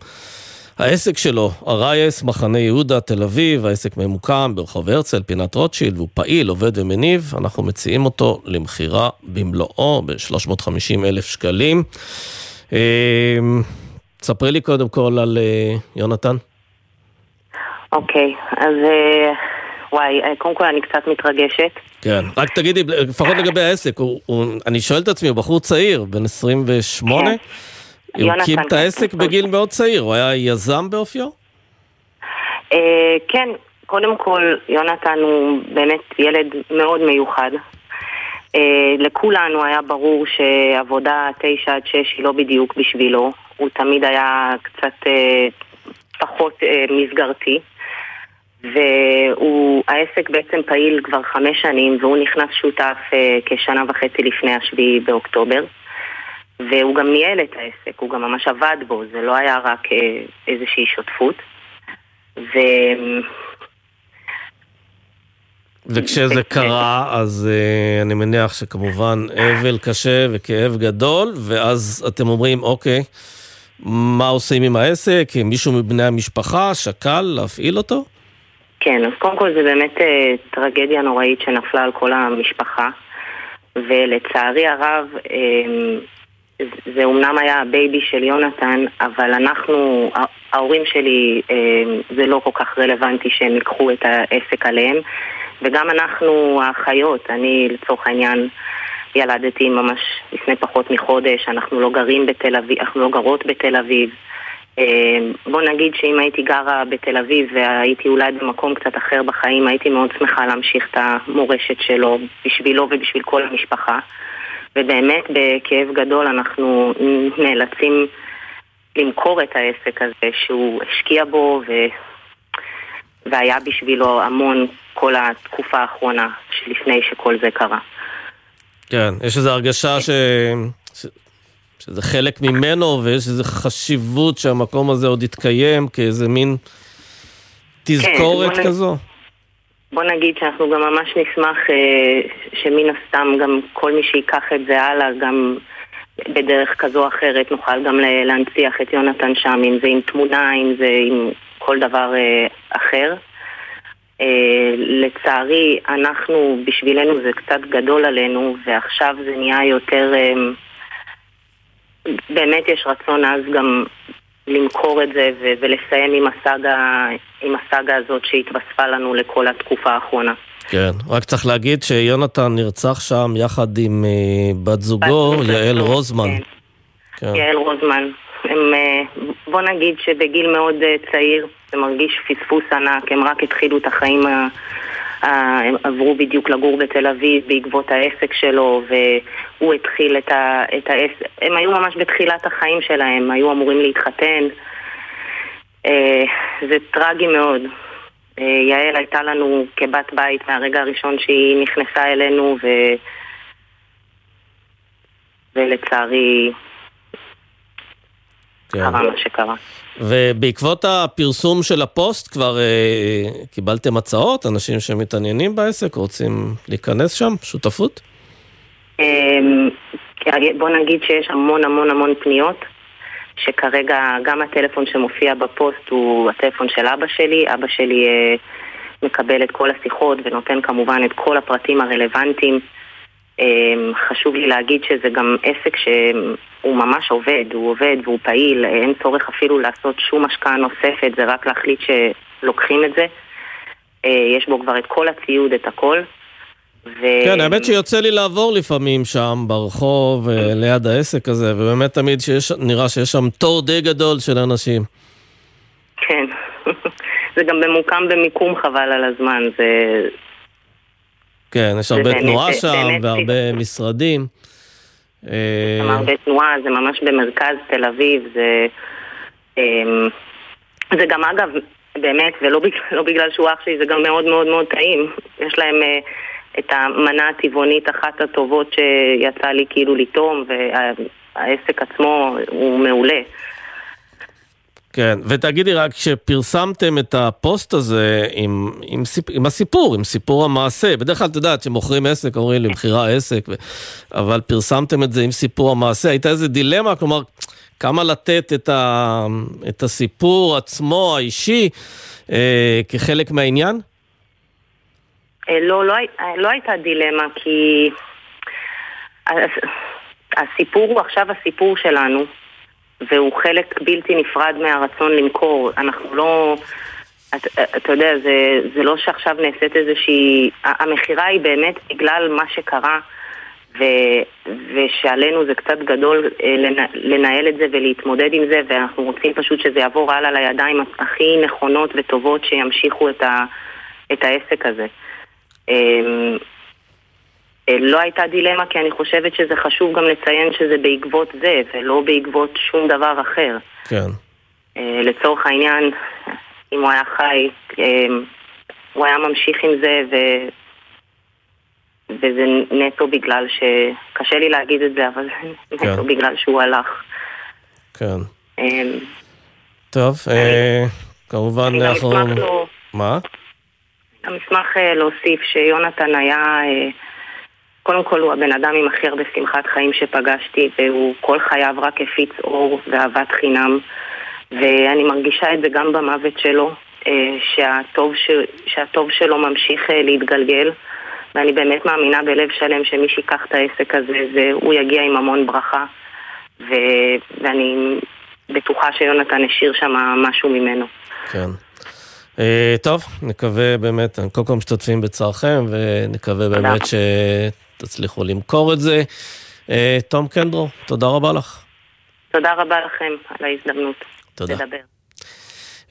העסק שלו, הרייס, מחנה יהודה, תל אביב, העסק ממוקם ברחוב הרצל, פינת רוטשילד, והוא פעיל, עובד ומניב, אנחנו מציעים אותו למכירה במלואו ב-350 אלף שקלים. אה, ספרי לי קודם כל על אה, יונתן. אוקיי, אז אה, וואי, אה, קודם כל אני קצת מתרגשת. כן, רק תגידי, לפחות לגבי העסק, הוא, הוא, אני שואל את עצמי, הוא בחור צעיר, בן 28? כן. הוא הקים את העסק. בגיל מאוד צעיר, הוא היה יזם באופיו? אה, כן, קודם כל, יונתן הוא באמת ילד מאוד מיוחד. אה, לכולנו היה ברור שעבודה תשע עד שש היא לא בדיוק בשבילו. הוא תמיד היה קצת אה, פחות מסגרתי. והעסק בעצם פעיל כבר חמש שנים, והוא נכנס שותף כשנה וחצי לפני השביעי באוקטובר. והוא גם ניהל את העסק, הוא גם ממש עבד בו, זה לא היה רק אה, איזושהי שותפות. ו... וכשזה קרה, אז uh, אני מניח שכמובן אבל קשה וכאב גדול, ואז אתם אומרים, אוקיי, מה עושים עם העסק? מישהו מבני המשפחה שקל להפעיל אותו? כן, אז קודם כל זה באמת אה, טרגדיה נוראית שנפלה על כל המשפחה, ולצערי הרב, אה, זה אומנם היה ה baby של יונתן, אבל אנחנו, ההורים שלי, אה, זה לא כל כך רלוונטי שהם ייקחו את העסק עליהם, וגם אנחנו האחיות, אני לצורך העניין ילדתי ממש לפני פחות מחודש, אנחנו לא גרים בתל אביב, אנחנו לא גרות בתל אביב. אה, בוא נגיד שאם הייתי גרה בתל אביב והייתי אולי במקום קצת אחר בחיים, הייתי מאוד שמחה להמשיך את המורשת שלו בשבילו ובשביל כל המשפחה. ובאמת בכאב גדול אנחנו נאלצים למכור את העסק הזה שהוא השקיע בו ו... והיה בשבילו המון כל התקופה האחרונה שלפני שכל זה קרה. כן, יש איזו הרגשה ש... ש... שזה חלק ממנו, ויש איזו חשיבות שהמקום הזה עוד יתקיים כאיזה מין תזכורת כן, בוא נ- כזו. בוא נגיד שאנחנו גם ממש נשמח אה, שמן הסתם גם כל מי שיקח את זה הלאה, גם בדרך כזו או אחרת, נוכל גם להנציח את יונתן שם, אם זה עם תמונה, אם זה עם כל דבר אה, אחר. אה, לצערי, אנחנו, בשבילנו זה קצת גדול עלינו, ועכשיו זה נהיה יותר... אה, באמת יש רצון אז גם למכור את זה ו- ולסיים עם הסאגה, עם הסאגה הזאת שהתווספה לנו לכל התקופה האחרונה. כן, רק צריך להגיד שיונתן נרצח שם יחד עם uh, בת זוגו, בת יעל זוג, רוזמן. כן. כן. יעל רוזמן. הם, uh, בוא נגיד שבגיל מאוד uh, צעיר, זה מרגיש פספוס ענק, הם רק התחילו את החיים. הם עברו בדיוק לגור בתל אביב בעקבות העסק שלו והוא התחיל את, ה, את העסק, הם היו ממש בתחילת החיים שלהם, היו אמורים להתחתן. אה, זה טרגי מאוד. אה, יעל הייתה לנו כבת בית מהרגע הראשון שהיא נכנסה אלינו ו... ולצערי כן. קרה מה שקרה. ובעקבות הפרסום של הפוסט כבר אה, קיבלתם הצעות? אנשים שמתעניינים בעסק, רוצים להיכנס שם? שותפות? אה, בוא נגיד שיש המון המון המון פניות, שכרגע גם הטלפון שמופיע בפוסט הוא הטלפון של אבא שלי. אבא שלי אה, מקבל את כל השיחות ונותן כמובן את כל הפרטים הרלוונטיים. אמ, חשוב לי להגיד שזה גם עסק שהוא ממש עובד, הוא עובד והוא פעיל, אין צורך אפילו לעשות שום השקעה נוספת, זה רק להחליט שלוקחים את זה. אה, יש בו כבר את כל הציוד, את הכל. ו... כן, האמת שיוצא לי לעבור לפעמים שם ברחוב, אה, ליד העסק הזה, ובאמת תמיד שיש, נראה שיש שם תור די גדול של אנשים. כן, זה גם ממוקם במיקום חבל על הזמן, זה, כן, יש הרבה באמת, תנועה שם באמת והרבה באמת. משרדים. יש שם הרבה תנועה, זה ממש במרכז תל אביב, זה, אמ, זה גם אגב, באמת, ולא בגלל, לא בגלל שהוא אח שלי, זה גם מאוד מאוד מאוד טעים. יש להם אה, את המנה הטבעונית אחת הטובות שיצא לי כאילו לטעום, והעסק עצמו הוא מעולה. כן, ותגידי רק, כשפרסמתם את הפוסט הזה עם, עם, סיפ, עם הסיפור, עם סיפור המעשה, בדרך כלל את יודעת, כשמוכרים עסק אומרים לי מכירה עסק, ו... אבל פרסמתם את זה עם סיפור המעשה, הייתה איזה דילמה, כלומר, כמה לתת את, ה, את הסיפור עצמו, האישי, אה, כחלק מהעניין? אה, לא, לא, לא הייתה דילמה, כי הסיפור הוא עכשיו הסיפור שלנו. והוא חלק בלתי נפרד מהרצון למכור. אנחנו לא... אתה, אתה יודע, זה, זה לא שעכשיו נעשית איזושהי... המכירה היא באמת בגלל מה שקרה, ו, ושעלינו זה קצת גדול אה, לנהל את זה ולהתמודד עם זה, ואנחנו רוצים פשוט שזה יעבור הלאה לידיים הכי נכונות וטובות שימשיכו את, ה, את העסק הזה. אה, לא הייתה דילמה כי אני חושבת שזה חשוב גם לציין שזה בעקבות זה ולא בעקבות שום דבר אחר. כן. אה, לצורך העניין, אם הוא היה חי, אה, הוא היה ממשיך עם זה ו... וזה נטו בגלל ש... קשה לי להגיד את זה, אבל זה כן. נטו בגלל שהוא הלך. כן. טוב, כמובן אנחנו... מה? אני אשמח להוסיף שיונתן היה... קודם כל הוא הבן אדם עם הכי הרבה שמחת חיים שפגשתי והוא כל חייו רק הפיץ אור ואהבת חינם ואני מרגישה את זה גם במוות שלו אה, שהטוב, ש... שהטוב שלו ממשיך אה, להתגלגל ואני באמת מאמינה בלב שלם שמי שיקח את העסק הזה והוא יגיע עם המון ברכה ו... ואני בטוחה שיונתן השאיר שם משהו ממנו. כן. Uh, טוב, נקווה באמת, קודם כל משתתפים בצערכם ונקווה באמת ש... תצליחו למכור את זה. אה, תום קנדרו, תודה רבה לך. תודה רבה לכם על ההזדמנות. תודה. לדבר.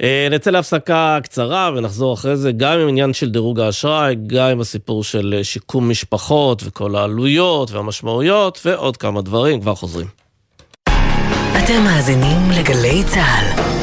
אה, נצא להפסקה קצרה ונחזור אחרי זה גם עם עניין של דירוג האשראי, גם עם הסיפור של שיקום משפחות וכל העלויות והמשמעויות ועוד כמה דברים, כבר חוזרים. אתם מאזינים לגלי צה"ל.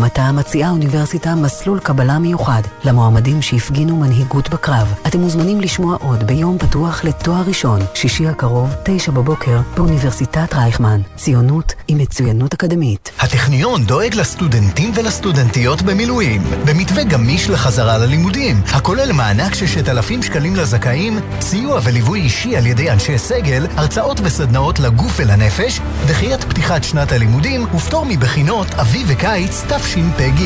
הקמתה מציעה האוניברסיטה מסלול קבלה מיוחד למועמדים שהפגינו מנהיגות בקרב. אתם מוזמנים לשמוע עוד ביום פתוח לתואר ראשון, שישי הקרוב, תשע בבוקר, באוניברסיטת רייכמן. ציונות עם מצוינות אקדמית. הטכניון דואג לסטודנטים ולסטודנטיות במילואים, במתווה גמיש לחזרה ללימודים, הכולל מענק ששת אלפים שקלים לזכאים, סיוע וליווי אישי על ידי אנשי סגל, הרצאות וסדנאות לגוף ולנפש, דחיית פתיחת שנת הלימודים ופטור מבחינות אביב וקיץ תשפ"ג.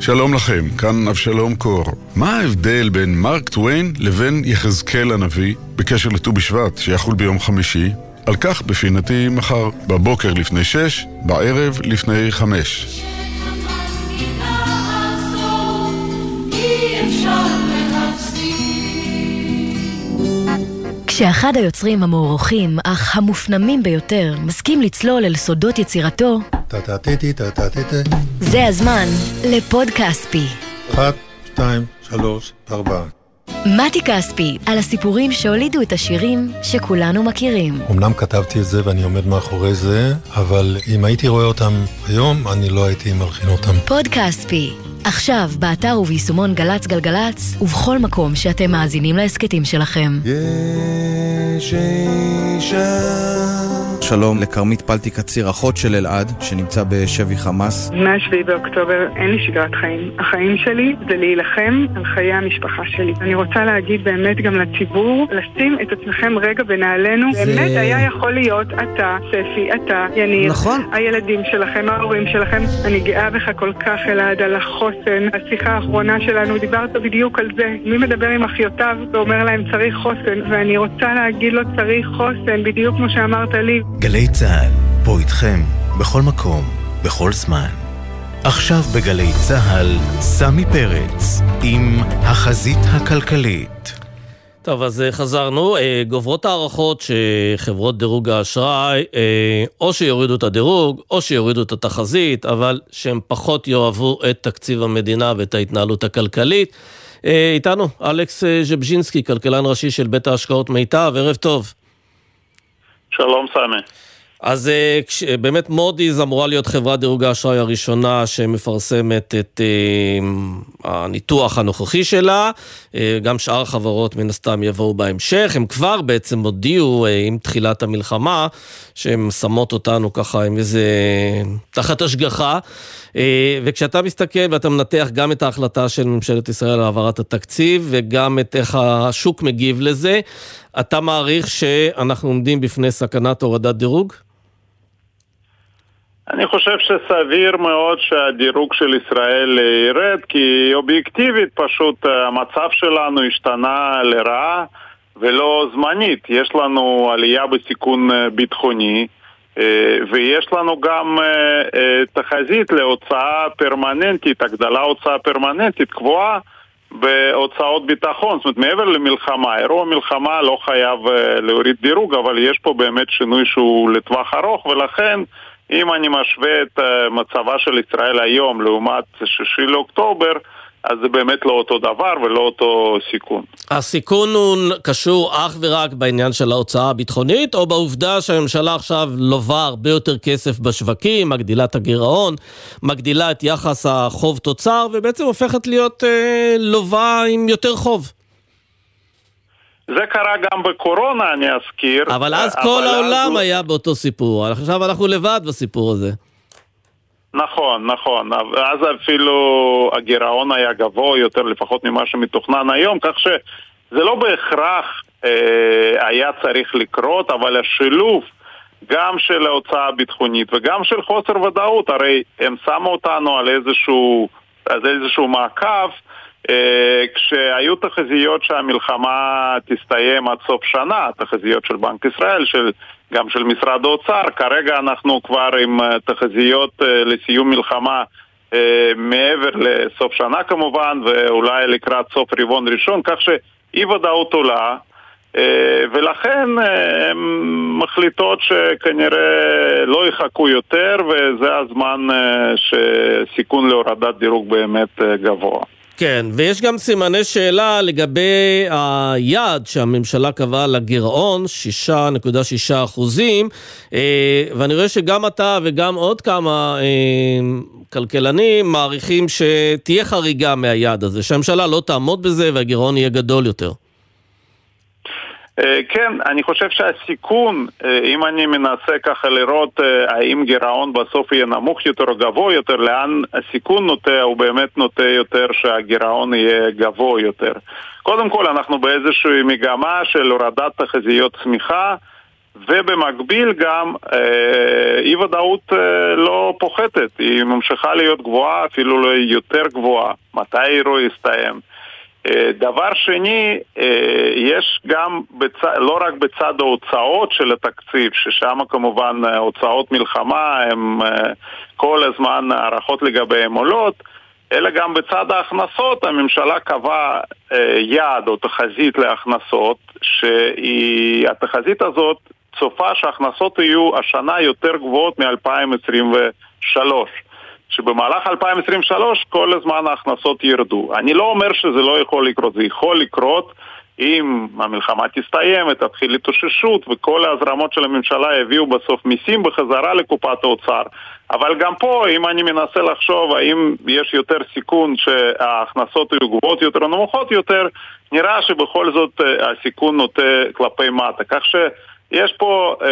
שלום לכם, כאן אבשלום קור. מה ההבדל בין מרק טוויין לבין יחזקאל הנביא בקשר לט"ו בשבט שיחול ביום חמישי? על כך בפינתי מחר, בבוקר לפני שש, בערב לפני חמש. כשאחד היוצרים המוערוכים, אך המופנמים ביותר, מסכים לצלול אל סודות יצירתו, זה הזמן לפוד כספי. אחת, שתיים, שלוש, ארבע. מתי כספי, על הסיפורים שהולידו את השירים שכולנו מכירים. אמנם כתבתי את זה ואני עומד מאחורי זה, אבל אם הייתי רואה אותם היום, אני לא הייתי מלחין אותם. פוד כספי, עכשיו, באתר וביישומון גל"צ גלגלצ, ובכל מקום שאתם מאזינים להסכתים שלכם. יש אישה שלום לכרמית פלטי קציר, אחות של אלעד, שנמצא בשבי חמאס. מ-7 באוקטובר אין לי שגרת חיים. החיים שלי זה להילחם על חיי המשפחה שלי. אני רוצה להגיד באמת גם לציבור, לשים את עצמכם רגע בנעלינו. זה... באמת היה יכול להיות אתה, ספי, אתה, יניר. נכון. הילדים שלכם, ההורים שלכם. אני גאה בך כל כך, אלעד, על החוסן. השיחה האחרונה שלנו, דיברת בדיוק על זה. מי מדבר עם אחיותיו ואומר להם צריך חוסן, ואני רוצה להגיד לו צריך חוסן, בדיוק כמו שאמרת לי. גלי צה"ל, פה איתכם, בכל מקום, בכל זמן. עכשיו בגלי צה"ל, סמי פרץ, עם החזית הכלכלית. טוב, אז אה, חזרנו. אה, גוברות הערכות שחברות דירוג האשראי, אה, או שיורידו את הדירוג, או שיורידו את התחזית, אבל שהם פחות יאהבו את תקציב המדינה ואת ההתנהלות הכלכלית. איתנו אלכס ז'בז'ינסקי, כלכלן ראשי של בית ההשקעות מיטב, ערב טוב. שלום סמי. אז אה, באמת מודי'ס אמורה להיות חברת דירוג האשראי הראשונה שמפרסמת את uh, הניתוח הנוכחי שלה. Uh, גם שאר החברות מן הסתם יבואו בהמשך. הם כבר בעצם הודיעו עם תחילת המלחמה שהן שמות אותנו ככה עם איזה... תחת השגחה. Uh, וכשאתה מסתכל ואתה מנתח גם את ההחלטה של ממשלת ישראל על העברת התקציב וגם את איך השוק מגיב לזה, אתה מעריך שאנחנו עומדים בפני סכנת הורדת דירוג? אני חושב שסביר מאוד שהדירוג של ישראל ירד, כי אובייקטיבית פשוט המצב שלנו השתנה לרעה ולא זמנית. יש לנו עלייה בסיכון ביטחוני, ויש לנו גם תחזית להוצאה פרמננטית, הגדלה הוצאה פרמננטית קבועה בהוצאות ביטחון, זאת אומרת מעבר למלחמה, אירוע מלחמה לא חייב להוריד דירוג, אבל יש פה באמת שינוי שהוא לטווח ארוך ולכן אם אני משווה את מצבה של ישראל היום לעומת 6 לאוקטובר, אז זה באמת לא אותו דבר ולא אותו סיכון. הסיכון הוא קשור אך ורק בעניין של ההוצאה הביטחונית, או בעובדה שהממשלה עכשיו לובה הרבה יותר כסף בשווקים, מגדילה את הגירעון, מגדילה את יחס החוב-תוצר, ובעצם הופכת להיות אה, לובה עם יותר חוב. זה קרה גם בקורונה, אני אזכיר. אבל אז אבל כל העולם הוא... היה באותו סיפור, עכשיו אנחנו לבד בסיפור הזה. נכון, נכון, אז אפילו הגירעון היה גבוה יותר לפחות ממה שמתוכנן היום, כך שזה לא בהכרח אה, היה צריך לקרות, אבל השילוב גם של ההוצאה הביטחונית וגם של חוסר ודאות, הרי הם שמו אותנו על איזשהו, על איזשהו מעקב כשהיו תחזיות שהמלחמה תסתיים עד סוף שנה, תחזיות של בנק ישראל, של, גם של משרד האוצר, כרגע אנחנו כבר עם אה, תחזיות אה, לסיום מלחמה מעבר לסוף שנה כמובן, ואולי לקראת סוף רבעון ראשון, כך שאי ודאות עולה, ולכן הן מחליטות שכנראה לא יחכו יותר, וזה הזמן שסיכון להורדת דירוג באמת גבוה. כן, ויש גם סימני שאלה לגבי היעד שהממשלה קבעה לגירעון, 6.6 אחוזים, אה, ואני רואה שגם אתה וגם עוד כמה אה, כלכלנים מעריכים שתהיה חריגה מהיעד הזה, שהממשלה לא תעמוד בזה והגירעון יהיה גדול יותר. אה, כן, אני חושב שהסיכון, אה, אם אני מנסה ככה לראות אה, האם גירעון בסוף יהיה נמוך יותר או גבוה יותר, לאן הסיכון נוטה, הוא באמת נוטה יותר שהגירעון יהיה גבוה יותר. קודם כל, אנחנו באיזושהי מגמה של הורדת תחזיות צמיחה, ובמקביל גם אי ודאות לא פוחתת, היא ממשיכה להיות גבוהה, אפילו לא יותר גבוהה. מתי האירוע יסתיים? אה, דבר שני, אה, יש גם, בצ... לא רק בצד ההוצאות של התקציב, ששם כמובן אה, הוצאות מלחמה הן כל הזמן הערכות לגביהן עולות, אלא גם בצד ההכנסות הממשלה קבעה יעד או תחזית להכנסות, שהתחזית הזאת צופה שההכנסות יהיו השנה יותר גבוהות מ-2023. שבמהלך 2023 כל הזמן ההכנסות ירדו. אני לא אומר שזה לא יכול לקרות, זה יכול לקרות אם המלחמה תסתיים, תתחיל התאוששות וכל ההזרמות של הממשלה יביאו בסוף מיסים בחזרה לקופת האוצר. אבל גם פה, אם אני מנסה לחשוב האם יש יותר סיכון שההכנסות יהיו גבוהות יותר או נמוכות יותר, נראה שבכל זאת אה, הסיכון נוטה כלפי מטה. כך ש... יש פה אה,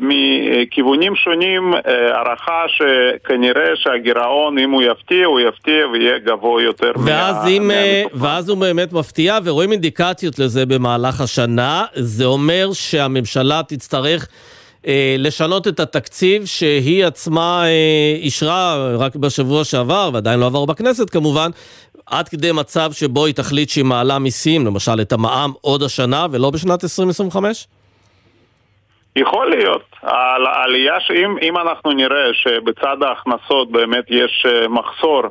מכיוונים שונים אה, הערכה שכנראה שהגירעון, אם הוא יפתיע, הוא יפתיע ויהיה גבוה יותר. ואז, מה, אם, אה, ואז הוא באמת מפתיע, ורואים אינדיקציות לזה במהלך השנה, זה אומר שהממשלה תצטרך... אה, לשנות את התקציב שהיא עצמה אה, אישרה רק בשבוע שעבר, ועדיין לא עבר בכנסת כמובן, עד כדי מצב שבו היא תחליט שהיא מעלה מיסים, למשל את המע"מ עוד השנה ולא בשנת 2025? יכול להיות. העלייה שאם אנחנו נראה שבצד ההכנסות באמת יש אה, מחסור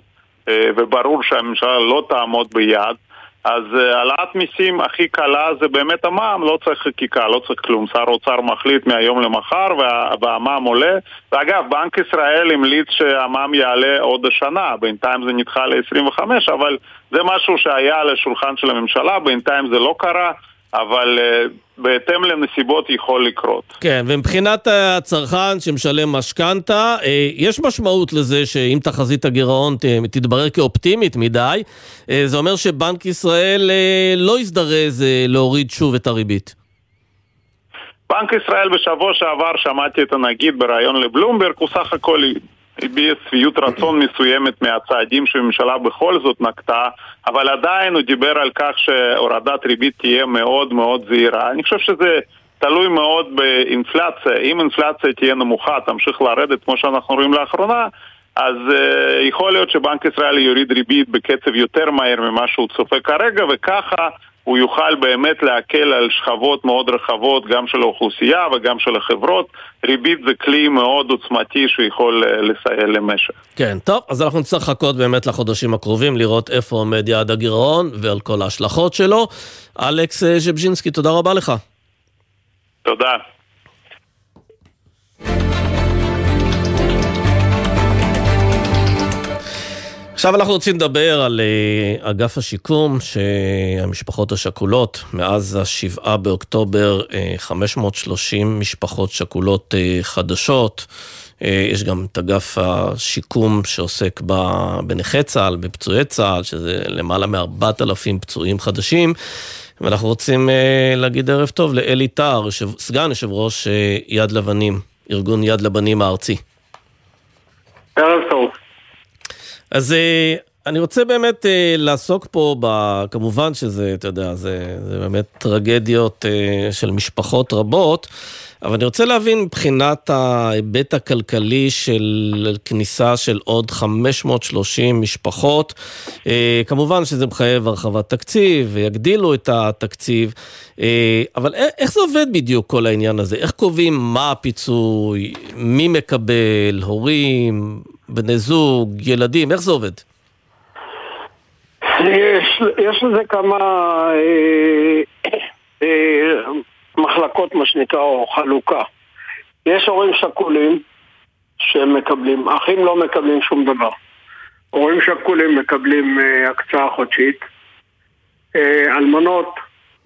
אה, וברור שהממשלה לא תעמוד ביעד, אז אה, העלאת מיסים הכי קלה זה באמת המע"מ, לא צריך חקיקה, לא צריך כלום. שר האוצר מחליט מהיום למחר וה, והמע"מ עולה. ואגב, בנק ישראל המליץ שהמע"מ יעלה עוד השנה, בינתיים זה נדחה ל-25, אבל זה משהו שהיה על השולחן של הממשלה, בינתיים זה לא קרה. אבל uh, בהתאם לנסיבות יכול לקרות. כן, ומבחינת הצרכן שמשלם משכנתה, uh, יש משמעות לזה שאם תחזית הגירעון תתברר כאופטימית מדי, uh, זה אומר שבנק ישראל uh, לא יזדרז uh, להוריד שוב את הריבית. בנק ישראל בשבוע שעבר, שמעתי את הנגיד בריאיון לבלומברג, הוא סך הכל הביע שביעות רצון מסוימת מהצעדים שהממשלה בכל זאת נקטה, אבל עדיין הוא דיבר על כך שהורדת ריבית תהיה מאוד מאוד זהירה. אני חושב שזה תלוי מאוד באינפלציה. אם אינפלציה תהיה נמוכה, תמשיך לרדת כמו שאנחנו רואים לאחרונה, אז uh, יכול להיות שבנק ישראל יוריד ריבית בקצב יותר מהר ממה שהוא צופה כרגע, וככה הוא יוכל באמת להקל על שכבות מאוד רחבות, גם של האוכלוסייה וגם של החברות. ריבית זה כלי מאוד עוצמתי שיכול אה, לסייע למשק. כן, טוב, אז אנחנו נצטרך לחכות באמת לחודשים הקרובים, לראות איפה עומד יעד הגירעון ועל כל ההשלכות שלו. אלכס אה, ז'בז'ינסקי, תודה רבה לך. תודה. עכשיו אנחנו רוצים לדבר על uh, אגף השיקום, שהמשפחות השכולות, מאז השבעה באוקטובר, uh, אה, 530 משפחות שכולות uh, חדשות. יש גם את אגף השיקום שעוסק בנכי צה"ל, בפצועי צה"ל, שזה למעלה מ-4,000 פצועים חדשים. ואנחנו רוצים להגיד ערב טוב לאלי טהר, סגן יושב ראש יד לבנים, ארגון יד לבנים הארצי. ערב טוב. אז אה, אני רוצה באמת אה, לעסוק פה, ב, כמובן שזה, אתה יודע, זה, זה באמת טרגדיות אה, של משפחות רבות, אבל אני רוצה להבין מבחינת ההיבט הכלכלי של כניסה של עוד 530 משפחות, כמובן שזה מחייב הרחבת תקציב ויגדילו את התקציב, אבל איך זה עובד בדיוק כל העניין הזה? איך קובעים מה הפיצוי, מי מקבל, הורים, בני זוג, ילדים, איך זה עובד? יש, יש לזה כמה אה, אה, מחלקות, מה שנקרא, או חלוקה. יש הורים שכולים שמקבלים, אחים לא מקבלים שום דבר. הורים שכולים מקבלים אה, הקצאה חודשית, אה, אלמנות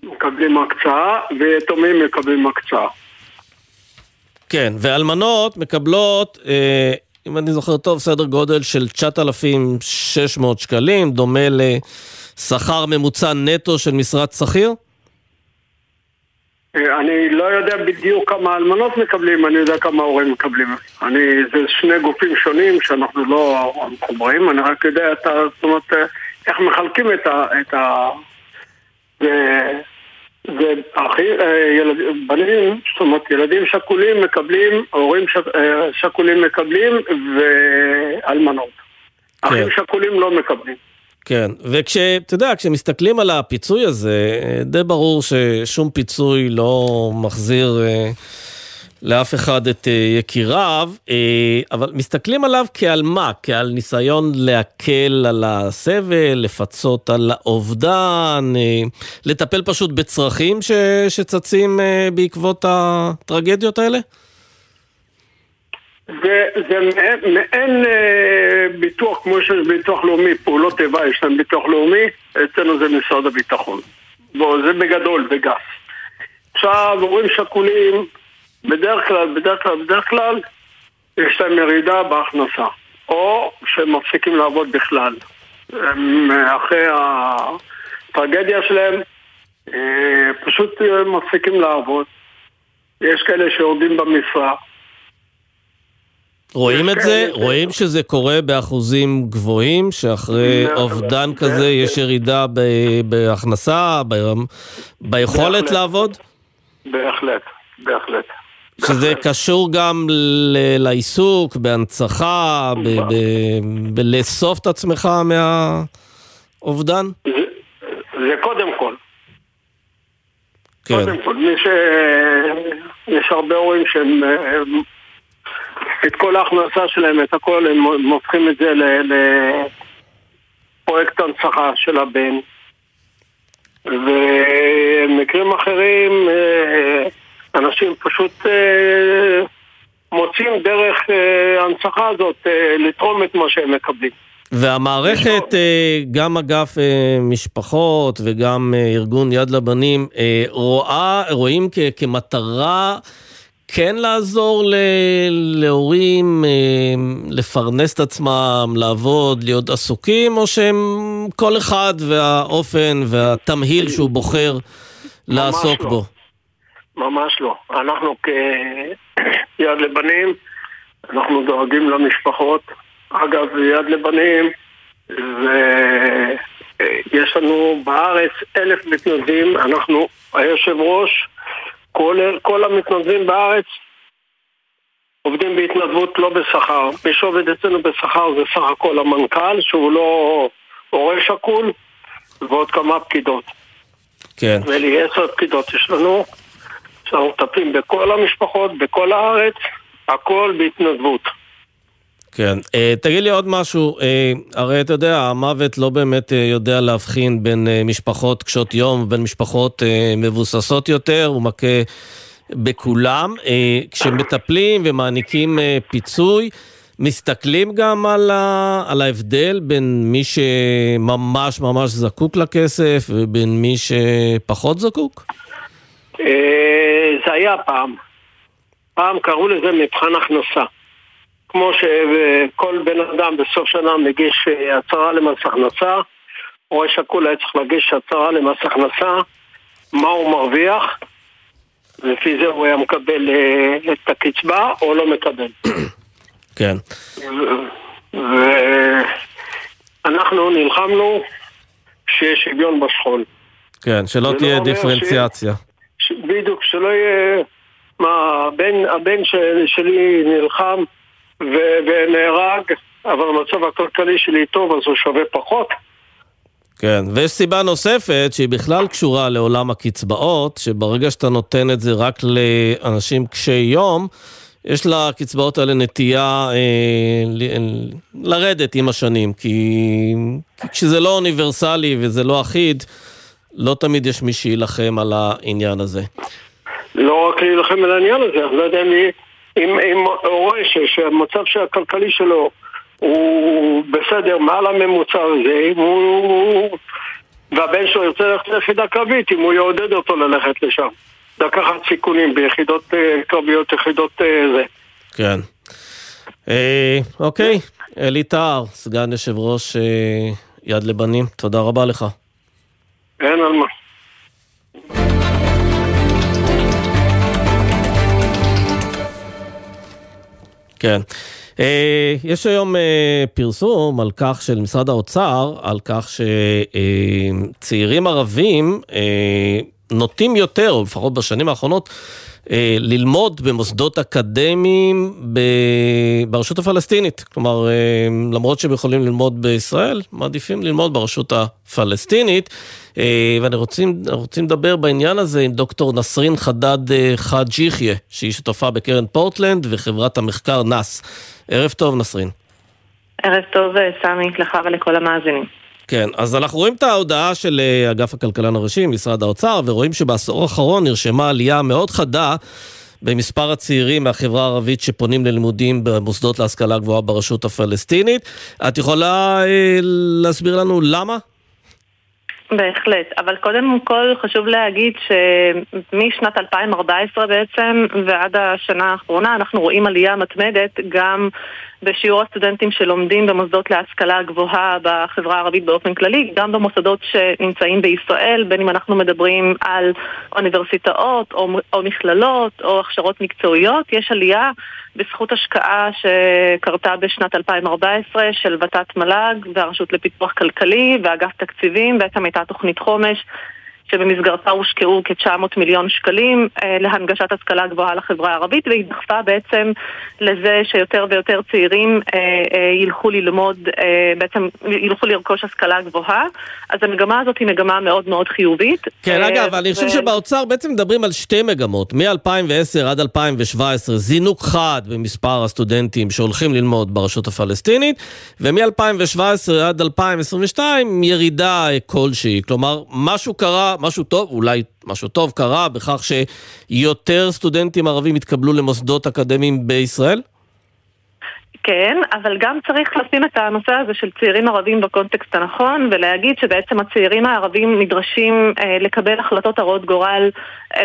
מקבלים הקצאה ויתומים מקבלים הקצאה. כן, ואלמנות מקבלות, אה, אם אני זוכר טוב, סדר גודל של 9,600 שקלים, דומה לשכר ממוצע נטו של משרת שכיר? אה, אני לא יודע בדיוק כמה אלמנות מקבלים, אני יודע כמה הורים מקבלים. אני, זה שני גופים שונים שאנחנו לא מחוברים, אני רק יודע את ה... זאת אומרת, אה, איך מחלקים את ה... את ה זה, אחי, אה, זאת אומרת, ילדים שכולים מקבלים, הורים ש, שכולים מקבלים ואלמנות. כן. אחים שכולים לא מקבלים. כן, וכשאתה יודע, כשמסתכלים על הפיצוי הזה, די ברור ששום פיצוי לא מחזיר אה, לאף אחד את אה, יקיריו, אה, אבל מסתכלים עליו כעל מה? כעל ניסיון להקל על הסבל, לפצות על האובדן, אה, לטפל פשוט בצרכים ש, שצצים בעקבות הטרגדיות האלה? זה, זה מעין, ביטוח כמו שיש ביטוח לאומי, פעולות איבה יש להם ביטוח לאומי, אצלנו זה משרד הביטחון. בוא, זה בגדול, בגס. עכשיו, הורים שכולים, בדרך כלל, בדרך כלל, בדרך כלל, יש להם ירידה בהכנסה. או שהם מפסיקים לעבוד בכלל. הם, אחרי הטרגדיה שלהם, אה, פשוט אה, מפסיקים לעבוד. יש כאלה שיורדים במשרה. רואים את זה? רואים שזה קורה באחוזים גבוהים, שאחרי אובדן כזה יש ירידה בהכנסה, ביכולת. לעבוד? בהחלט, בהחלט. שזה קשור גם ל- לעיסוק, בהנצחה, ב- ב- בלאסוף את עצמך מהאובדן? זה קודם כל. כן. קודם כל, ש... יש הרבה הורים שהם... הם- את כל ההכנסה שלהם, את הכל, הם הופכים את זה לפרויקט הנצחה של הבן. ומקרים אחרים, אה, אנשים פשוט אה, מוצאים דרך אה, ההנצחה הזאת אה, לתרום את מה שהם מקבלים. והמערכת, אה, גם אגף משפחות וגם ארגון יד לבנים, אה, רואה, רואים כ- כמטרה כן לעזור ל- להורים לפרנס את עצמם, לעבוד, להיות עסוקים, או שהם כל אחד והאופן והתמהיל שהוא בוחר לעסוק לא. בו? ממש לא. אנחנו כיד לבנים, אנחנו דואגים למשפחות. אגב, יד לבנים, ויש לנו בארץ אלף מתנדבים, אנחנו, היושב ראש, כל, כל המתנדבים בארץ עובדים בהתנדבות לא בשכר. מי שעובד אצלנו בשכר זה סך הכל המנכ"ל, שהוא לא הורה שכול, ועוד כמה פקידות. כן. נדמה לי עשר פקידות יש לנו, שאנחנו מטפלים בכל המשפחות, בכל הארץ, הכל בהתנדבות. כן. אה, תגיד לי עוד משהו, אה, הרי אתה יודע, המוות לא באמת אה, יודע להבחין בין משפחות קשות יום ובין משפחות מבוססות יותר, הוא מכה בכולם. כשמטפלים ומעניקים פיצוי, מסתכלים גם על, ההבדל בין מי שממש ממש זקוק לכסף ובין מי שפחות זקוק? אה, זה היה פעם. פעם קראו לזה מבחן הכנסה. כמו שכל בן אדם בסוף שנה מגיש אה, הצהרה למס הכנסה, הורה שכול היה צריך להגיש הצהרה למס הכנסה, מה הוא מרוויח, לפי זה הוא היה מקבל אה, את הקצבה או לא מקבל. כן. ואנחנו נלחמנו שיהיה שוויון בשכול. כן, שלא תהיה לא אומר דיפרנציאציה. ש- בדיוק, שלא יהיה... מה, הבן, הבן של, שלי נלחם ו- ונהרג, אבל המצב הכלכלי שלי טוב, אז הוא שווה פחות. כן, ויש סיבה נוספת שהיא בכלל קשורה לעולם הקצבאות, שברגע שאתה נותן את זה רק לאנשים קשי יום, יש לקצבאות האלה נטייה אה, ל- לרדת עם השנים, כי, כשזה לא אוניברסלי וזה לא אחיד, לא תמיד יש מי שיילחם על העניין הזה. לא רק להילחם על העניין הזה, אני לא יודע אם, אם, אם הורה שהמצב הכלכלי שלו הוא בסדר מעל הממוצע הזה, הוא... והבן שלו ירצה ללכת ליחידה קרבית, אם הוא יעודד אותו ללכת לשם. לקחת סיכונים ביחידות אה, קרביות, יחידות אה, זה. כן. אה, אוקיי, אלי טהר, סגן יושב ראש אה, יד לבנים, תודה רבה לך. אין על מה. כן. אה, יש היום אה, פרסום על כך של משרד האוצר, על כך שצעירים ערבים אה, נוטים יותר, או לפחות בשנים האחרונות, ללמוד במוסדות אקדמיים ב... ברשות הפלסטינית. כלומר, אה, למרות שהם יכולים ללמוד בישראל, מעדיפים ללמוד ברשות הפלסטינית. אה, ואני רוצים, רוצים לדבר בעניין הזה עם דוקטור נסרין חדד חאג' יחיא, שהיא שותפה בקרן פורטלנד וחברת המחקר נאס. ערב טוב, נסרין. ערב טוב, סמי, לך ולכל המאזינים. כן, אז אנחנו רואים את ההודעה של אה, אגף הכלכלן הראשי, משרד האוצר, ורואים שבעשור האחרון נרשמה עלייה מאוד חדה במספר הצעירים מהחברה הערבית שפונים ללימודים במוסדות להשכלה גבוהה ברשות הפלסטינית. את יכולה אה, להסביר לנו למה? בהחלט, אבל קודם כל חשוב להגיד שמשנת 2014 בעצם ועד השנה האחרונה אנחנו רואים עלייה מתמדת גם בשיעור הסטודנטים שלומדים במוסדות להשכלה גבוהה בחברה הערבית באופן כללי, גם במוסדות שנמצאים בישראל, בין אם אנחנו מדברים על אוניברסיטאות או, או מכללות או הכשרות מקצועיות, יש עלייה בזכות השקעה שקרתה בשנת 2014 של ות"ת מל"ג והרשות לפיתוח כלכלי ואגף תקציבים, בעצם הייתה תוכנית חומש שבמסגרתה הושקעו כ-900 מיליון שקלים אה, להנגשת השכלה גבוהה לחברה הערבית, והיא דחפה בעצם לזה שיותר ויותר צעירים אה, אה, ילכו ללמוד, בעצם ילכו לרכוש השכלה גבוהה. אז המגמה הזאת היא מגמה מאוד מאוד חיובית. כן, אגב, ו... אני חושב שבאוצר בעצם מדברים על שתי מגמות. מ-2010 עד 2017 זינוק חד במספר הסטודנטים שהולכים ללמוד ברשות הפלסטינית, ומ-2017 עד 2022 ירידה כלשהי. כלומר, משהו קרה, משהו טוב, אולי משהו טוב קרה בכך שיותר סטודנטים ערבים התקבלו למוסדות אקדמיים בישראל? כן, אבל גם צריך לשים את הנושא הזה של צעירים ערבים בקונטקסט הנכון ולהגיד שבעצם הצעירים הערבים נדרשים אה, לקבל החלטות הרות גורל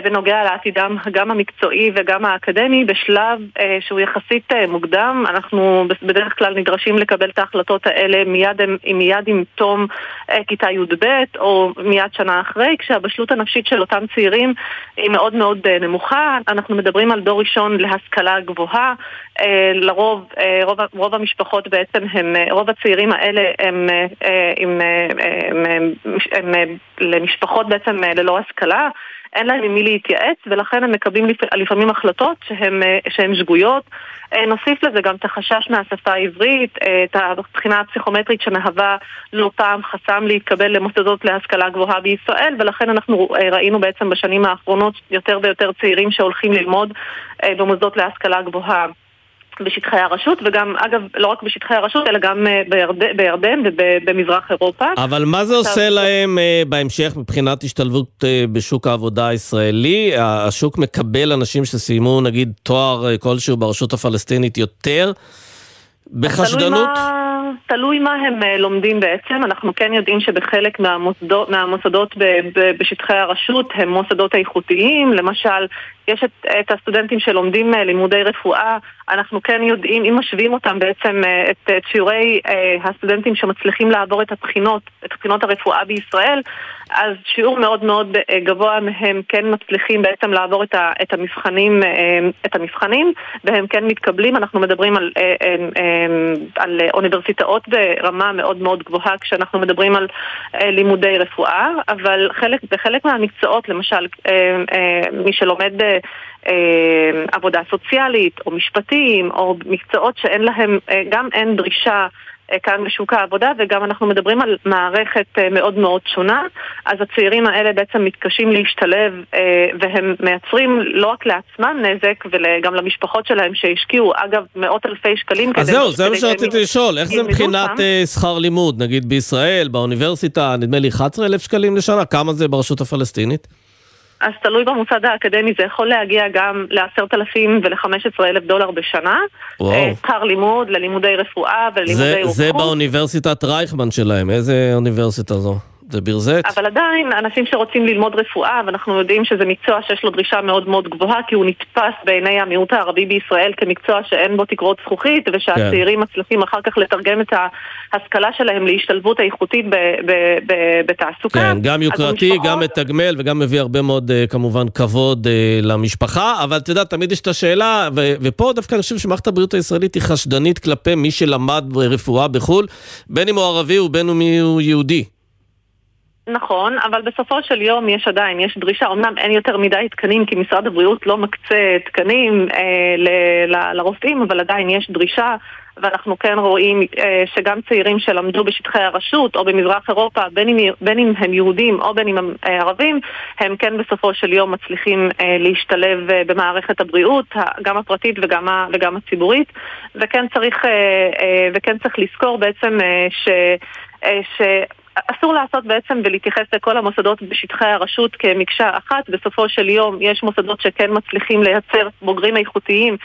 בנוגע לעתידם גם המקצועי וגם האקדמי בשלב אה, שהוא יחסית אה, מוקדם. אנחנו בדרך כלל נדרשים לקבל את ההחלטות האלה מיד, מיד עם תום אה, כיתה י"ב או מיד שנה אחרי, כשהבשלות הנפשית של אותם צעירים היא מאוד מאוד אה, נמוכה. אנחנו מדברים על דור ראשון להשכלה גבוהה. אה, לרוב, אה, רוב, רוב המשפחות בעצם הם, אה, רוב הצעירים האלה הם, הם, הם, הם, הם, הם למשפחות בעצם ללא השכלה. אין להם עם מי להתייעץ, ולכן הם מקבלים לפעמים החלטות שהן שגויות. נוסיף לזה גם את החשש מהשפה העברית, את הבחינה הפסיכומטרית שמהווה לא פעם חסם להתקבל למוסדות להשכלה גבוהה בישראל, ולכן אנחנו ראינו בעצם בשנים האחרונות יותר ויותר צעירים שהולכים ללמוד במוסדות להשכלה גבוהה. בשטחי הרשות, וגם, אגב, לא רק בשטחי הרשות, אלא גם אה, בירד... בירדן ובמזרח אירופה. אבל מה זה עושה להם uh, בהמשך מבחינת השתלבות uh, בשוק העבודה הישראלי? השוק מקבל אנשים שסיימו, נגיד, תואר כלשהו ברשות הפלסטינית יותר בחשדנות? תלוי מה... הם אה, לומדים בעצם. אנחנו כן יודעים שבחלק מהמוסדות, מהמוסדות בשטחי הרשות הם מוסדות איכותיים. למשל, יש את, את הסטודנטים שלומדים אה, לימודי רפואה, אנחנו כן יודעים, אם משווים אותם בעצם, אה, את, את שיעורי הסטודנטים שמצליחים לעבור את הבחינות, את בחינות הרפואה בישראל, אז שיעור מאוד מאוד גבוה מהם כן מצליחים בעצם לעבור את, ה, את, המבחנים, את המבחנים, והם כן מתקבלים. אנחנו מדברים על, על אוניברסיטאות ברמה מאוד מאוד גבוהה כשאנחנו מדברים על לימודי רפואה, אבל חלק, בחלק מהמקצועות, למשל מי שלומד עבודה סוציאלית או משפטים או מקצועות שאין להם, גם אין דרישה אה, כאן בשוק העבודה, וגם אנחנו מדברים על מערכת אה, מאוד מאוד שונה, אז הצעירים האלה בעצם מתקשים להשתלב, אה, והם מייצרים לא רק לעצמם נזק, וגם למשפחות שלהם שהשקיעו, אגב, מאות אלפי שקלים אז זהו, זה מה שרציתי לשאול, איך זה מבחינת שכר לימוד, נגיד בישראל, באוניברסיטה, נדמה לי 11,000 שקלים לשנה, כמה זה ברשות הפלסטינית? אז תלוי במוסד האקדמי, זה יכול להגיע גם ל-10,000 ול-15,000 דולר בשנה. וואו. אה, שכר לימוד ללימודי רפואה וללימודי רוקחות. זה באוניברסיטת רייכמן שלהם, איזה אוניברסיטה זו? זה בירזט? אבל עדיין, אנשים שרוצים ללמוד רפואה, ואנחנו יודעים שזה מקצוע שיש לו דרישה מאוד מאוד גבוהה, כי הוא נתפס בעיני המיעוט הערבי בישראל כמקצוע שאין בו תקרות זכוכית, ושהצעירים מצליחים אחר כך לתרגם את ההשכלה שלהם להשתלבות איכותית ב- ב- ב- בתעסוקה. כן, גם יוקרתי, המשפחות- גם מתגמל וגם מביא הרבה מאוד אה, כמובן כבוד אה, למשפחה, אבל אתה יודע, תמיד יש את השאלה, ו- ופה דווקא אני חושב שמערכת הבריאות הישראלית היא חשדנית כלפי מי שלמד רפואה בחו"ל, בין אם הוא ערבי ובין אם הוא יהודי. נכון, אבל בסופו של יום יש עדיין, יש דרישה, אמנם אין יותר מדי תקנים כי משרד הבריאות לא מקצה תקנים אה, ל- ל- לרופאים, אבל עדיין יש דרישה ואנחנו כן רואים אה, שגם צעירים שלמדו בשטחי הרשות או במזרח אירופה, בין אם, בין אם הם יהודים או בין אם הם אה, ערבים, הם כן בסופו של יום מצליחים אה, להשתלב אה, במערכת הבריאות, גם הפרטית וגם, ה- וגם הציבורית, וכן צריך, אה, אה, וכן צריך לזכור בעצם אה, ש... אה, ש... אסור לעשות בעצם ולהתייחס לכל המוסדות בשטחי הרשות כמקשה אחת. בסופו של יום יש מוסדות שכן מצליחים לייצר בוגרים איכותיים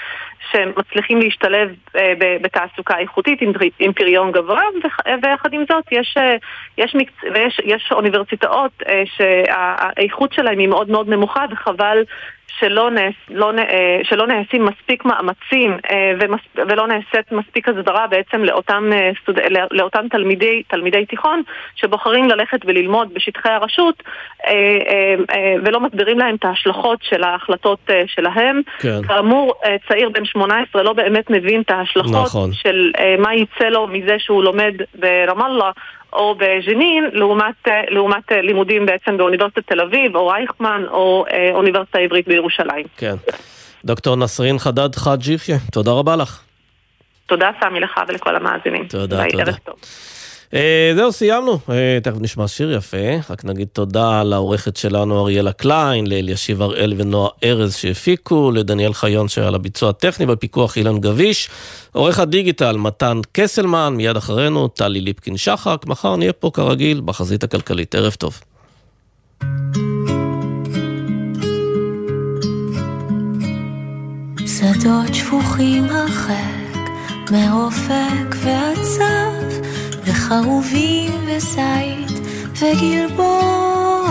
שמצליחים להשתלב אה, בתעסוקה איכותית עם, עם פריון גבוה, ויחד עם זאת יש, אה, יש, מקצ... ויש יש אוניברסיטאות אה, שהאיכות שלהם היא מאוד מאוד נמוכה וחבל שלא, נעש, לא, אה, שלא נעשים מספיק מאמצים אה, ומס, ולא נעשית מספיק הסדרה בעצם לאותם, אה, סטוד, לא- לאותם תלמידי, תלמידי תיכון שבוחרים ללכת וללמוד בשטחי הרשות ולא מסבירים להם את ההשלכות של ההחלטות שלהם. כן. כאמור, צעיר בן 18 לא באמת מבין את ההשלכות נכון. של מה יצא לו מזה שהוא לומד ברמאללה או בג'נין, לעומת, אה, לעומת אה, לימודים בעצם באוניברסיטת תל אביב, או רייכמן, או אה, אוניברסיטה העברית בירושלים. כן. דוקטור נסרין חדד חאג' יחיא, תודה רבה לך. תודה סמי לך ולכל המאזינים. תודה, ביי, תודה. ערב טוב. אה, זהו, סיימנו. אה, תכף נשמע שיר יפה. רק נגיד תודה לעורכת שלנו אריאלה קליין, לאלישיב הראל ונועה ארז שהפיקו, לדניאל חיון שהיה על הביצוע הטכני, בפיקוח אילן גביש, עורך הדיגיטל מתן קסלמן, מיד אחרינו טלי ליפקין שחק. מחר נהיה פה כרגיל בחזית הכלכלית. ערב טוב. שדות שפוכים הרחק, מאופק ועצב, וחרובים וזית וגלבוע,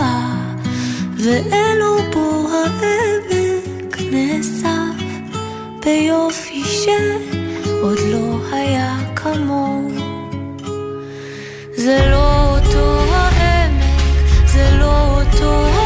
ואלו בו העמק נאסף, ביופי שעוד לא היה כמוהו. זה לא אותו העמק, זה לא אותו הבית,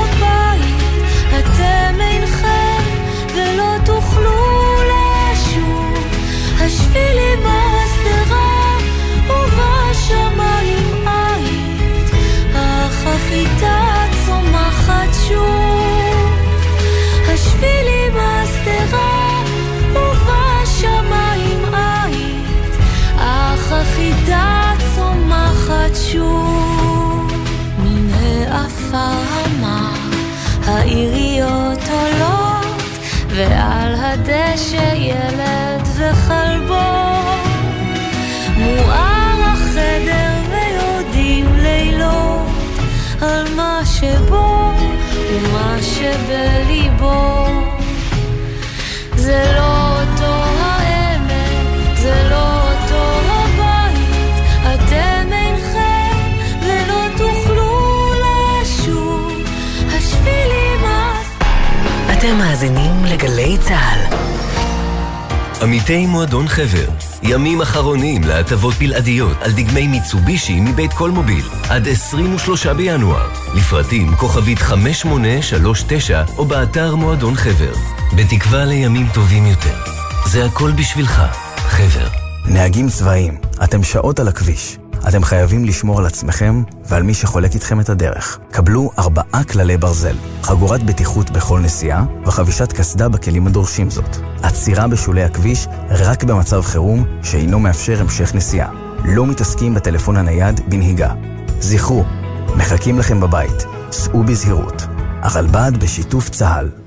שוב. מן העפר המר העיריות עולות, ועל הדשא ילד וכלבו. מואר החדר ויורדים לילות על מה שבו ומה שבליבו. זה לא לגלי צה"ל. עמיתי מועדון חבר, ימים אחרונים להטבות בלעדיות על דגמי מיצובישי מבית קולמוביל, עד 23 בינואר. לפרטים כוכבית 5839 או באתר מועדון חבר. בתקווה לימים טובים יותר. זה הכל בשבילך, חבר. נהגים צבאיים, אתם שעות על הכביש. אתם חייבים לשמור על עצמכם ועל מי שחולק איתכם את הדרך. קבלו ארבעה כללי ברזל, חגורת בטיחות בכל נסיעה וחבישת קסדה בכלים הדורשים זאת. עצירה בשולי הכביש רק במצב חירום שאינו מאפשר המשך נסיעה. לא מתעסקים בטלפון הנייד בנהיגה. זכרו, מחכים לכם בבית. סעו בזהירות. הרלב"ד בשיתוף צה"ל.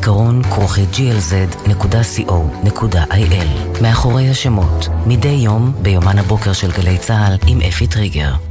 זיכרון כרוכי glz.co.il מאחורי השמות, מדי יום ביומן הבוקר של גלי צה"ל עם אפי טריגר.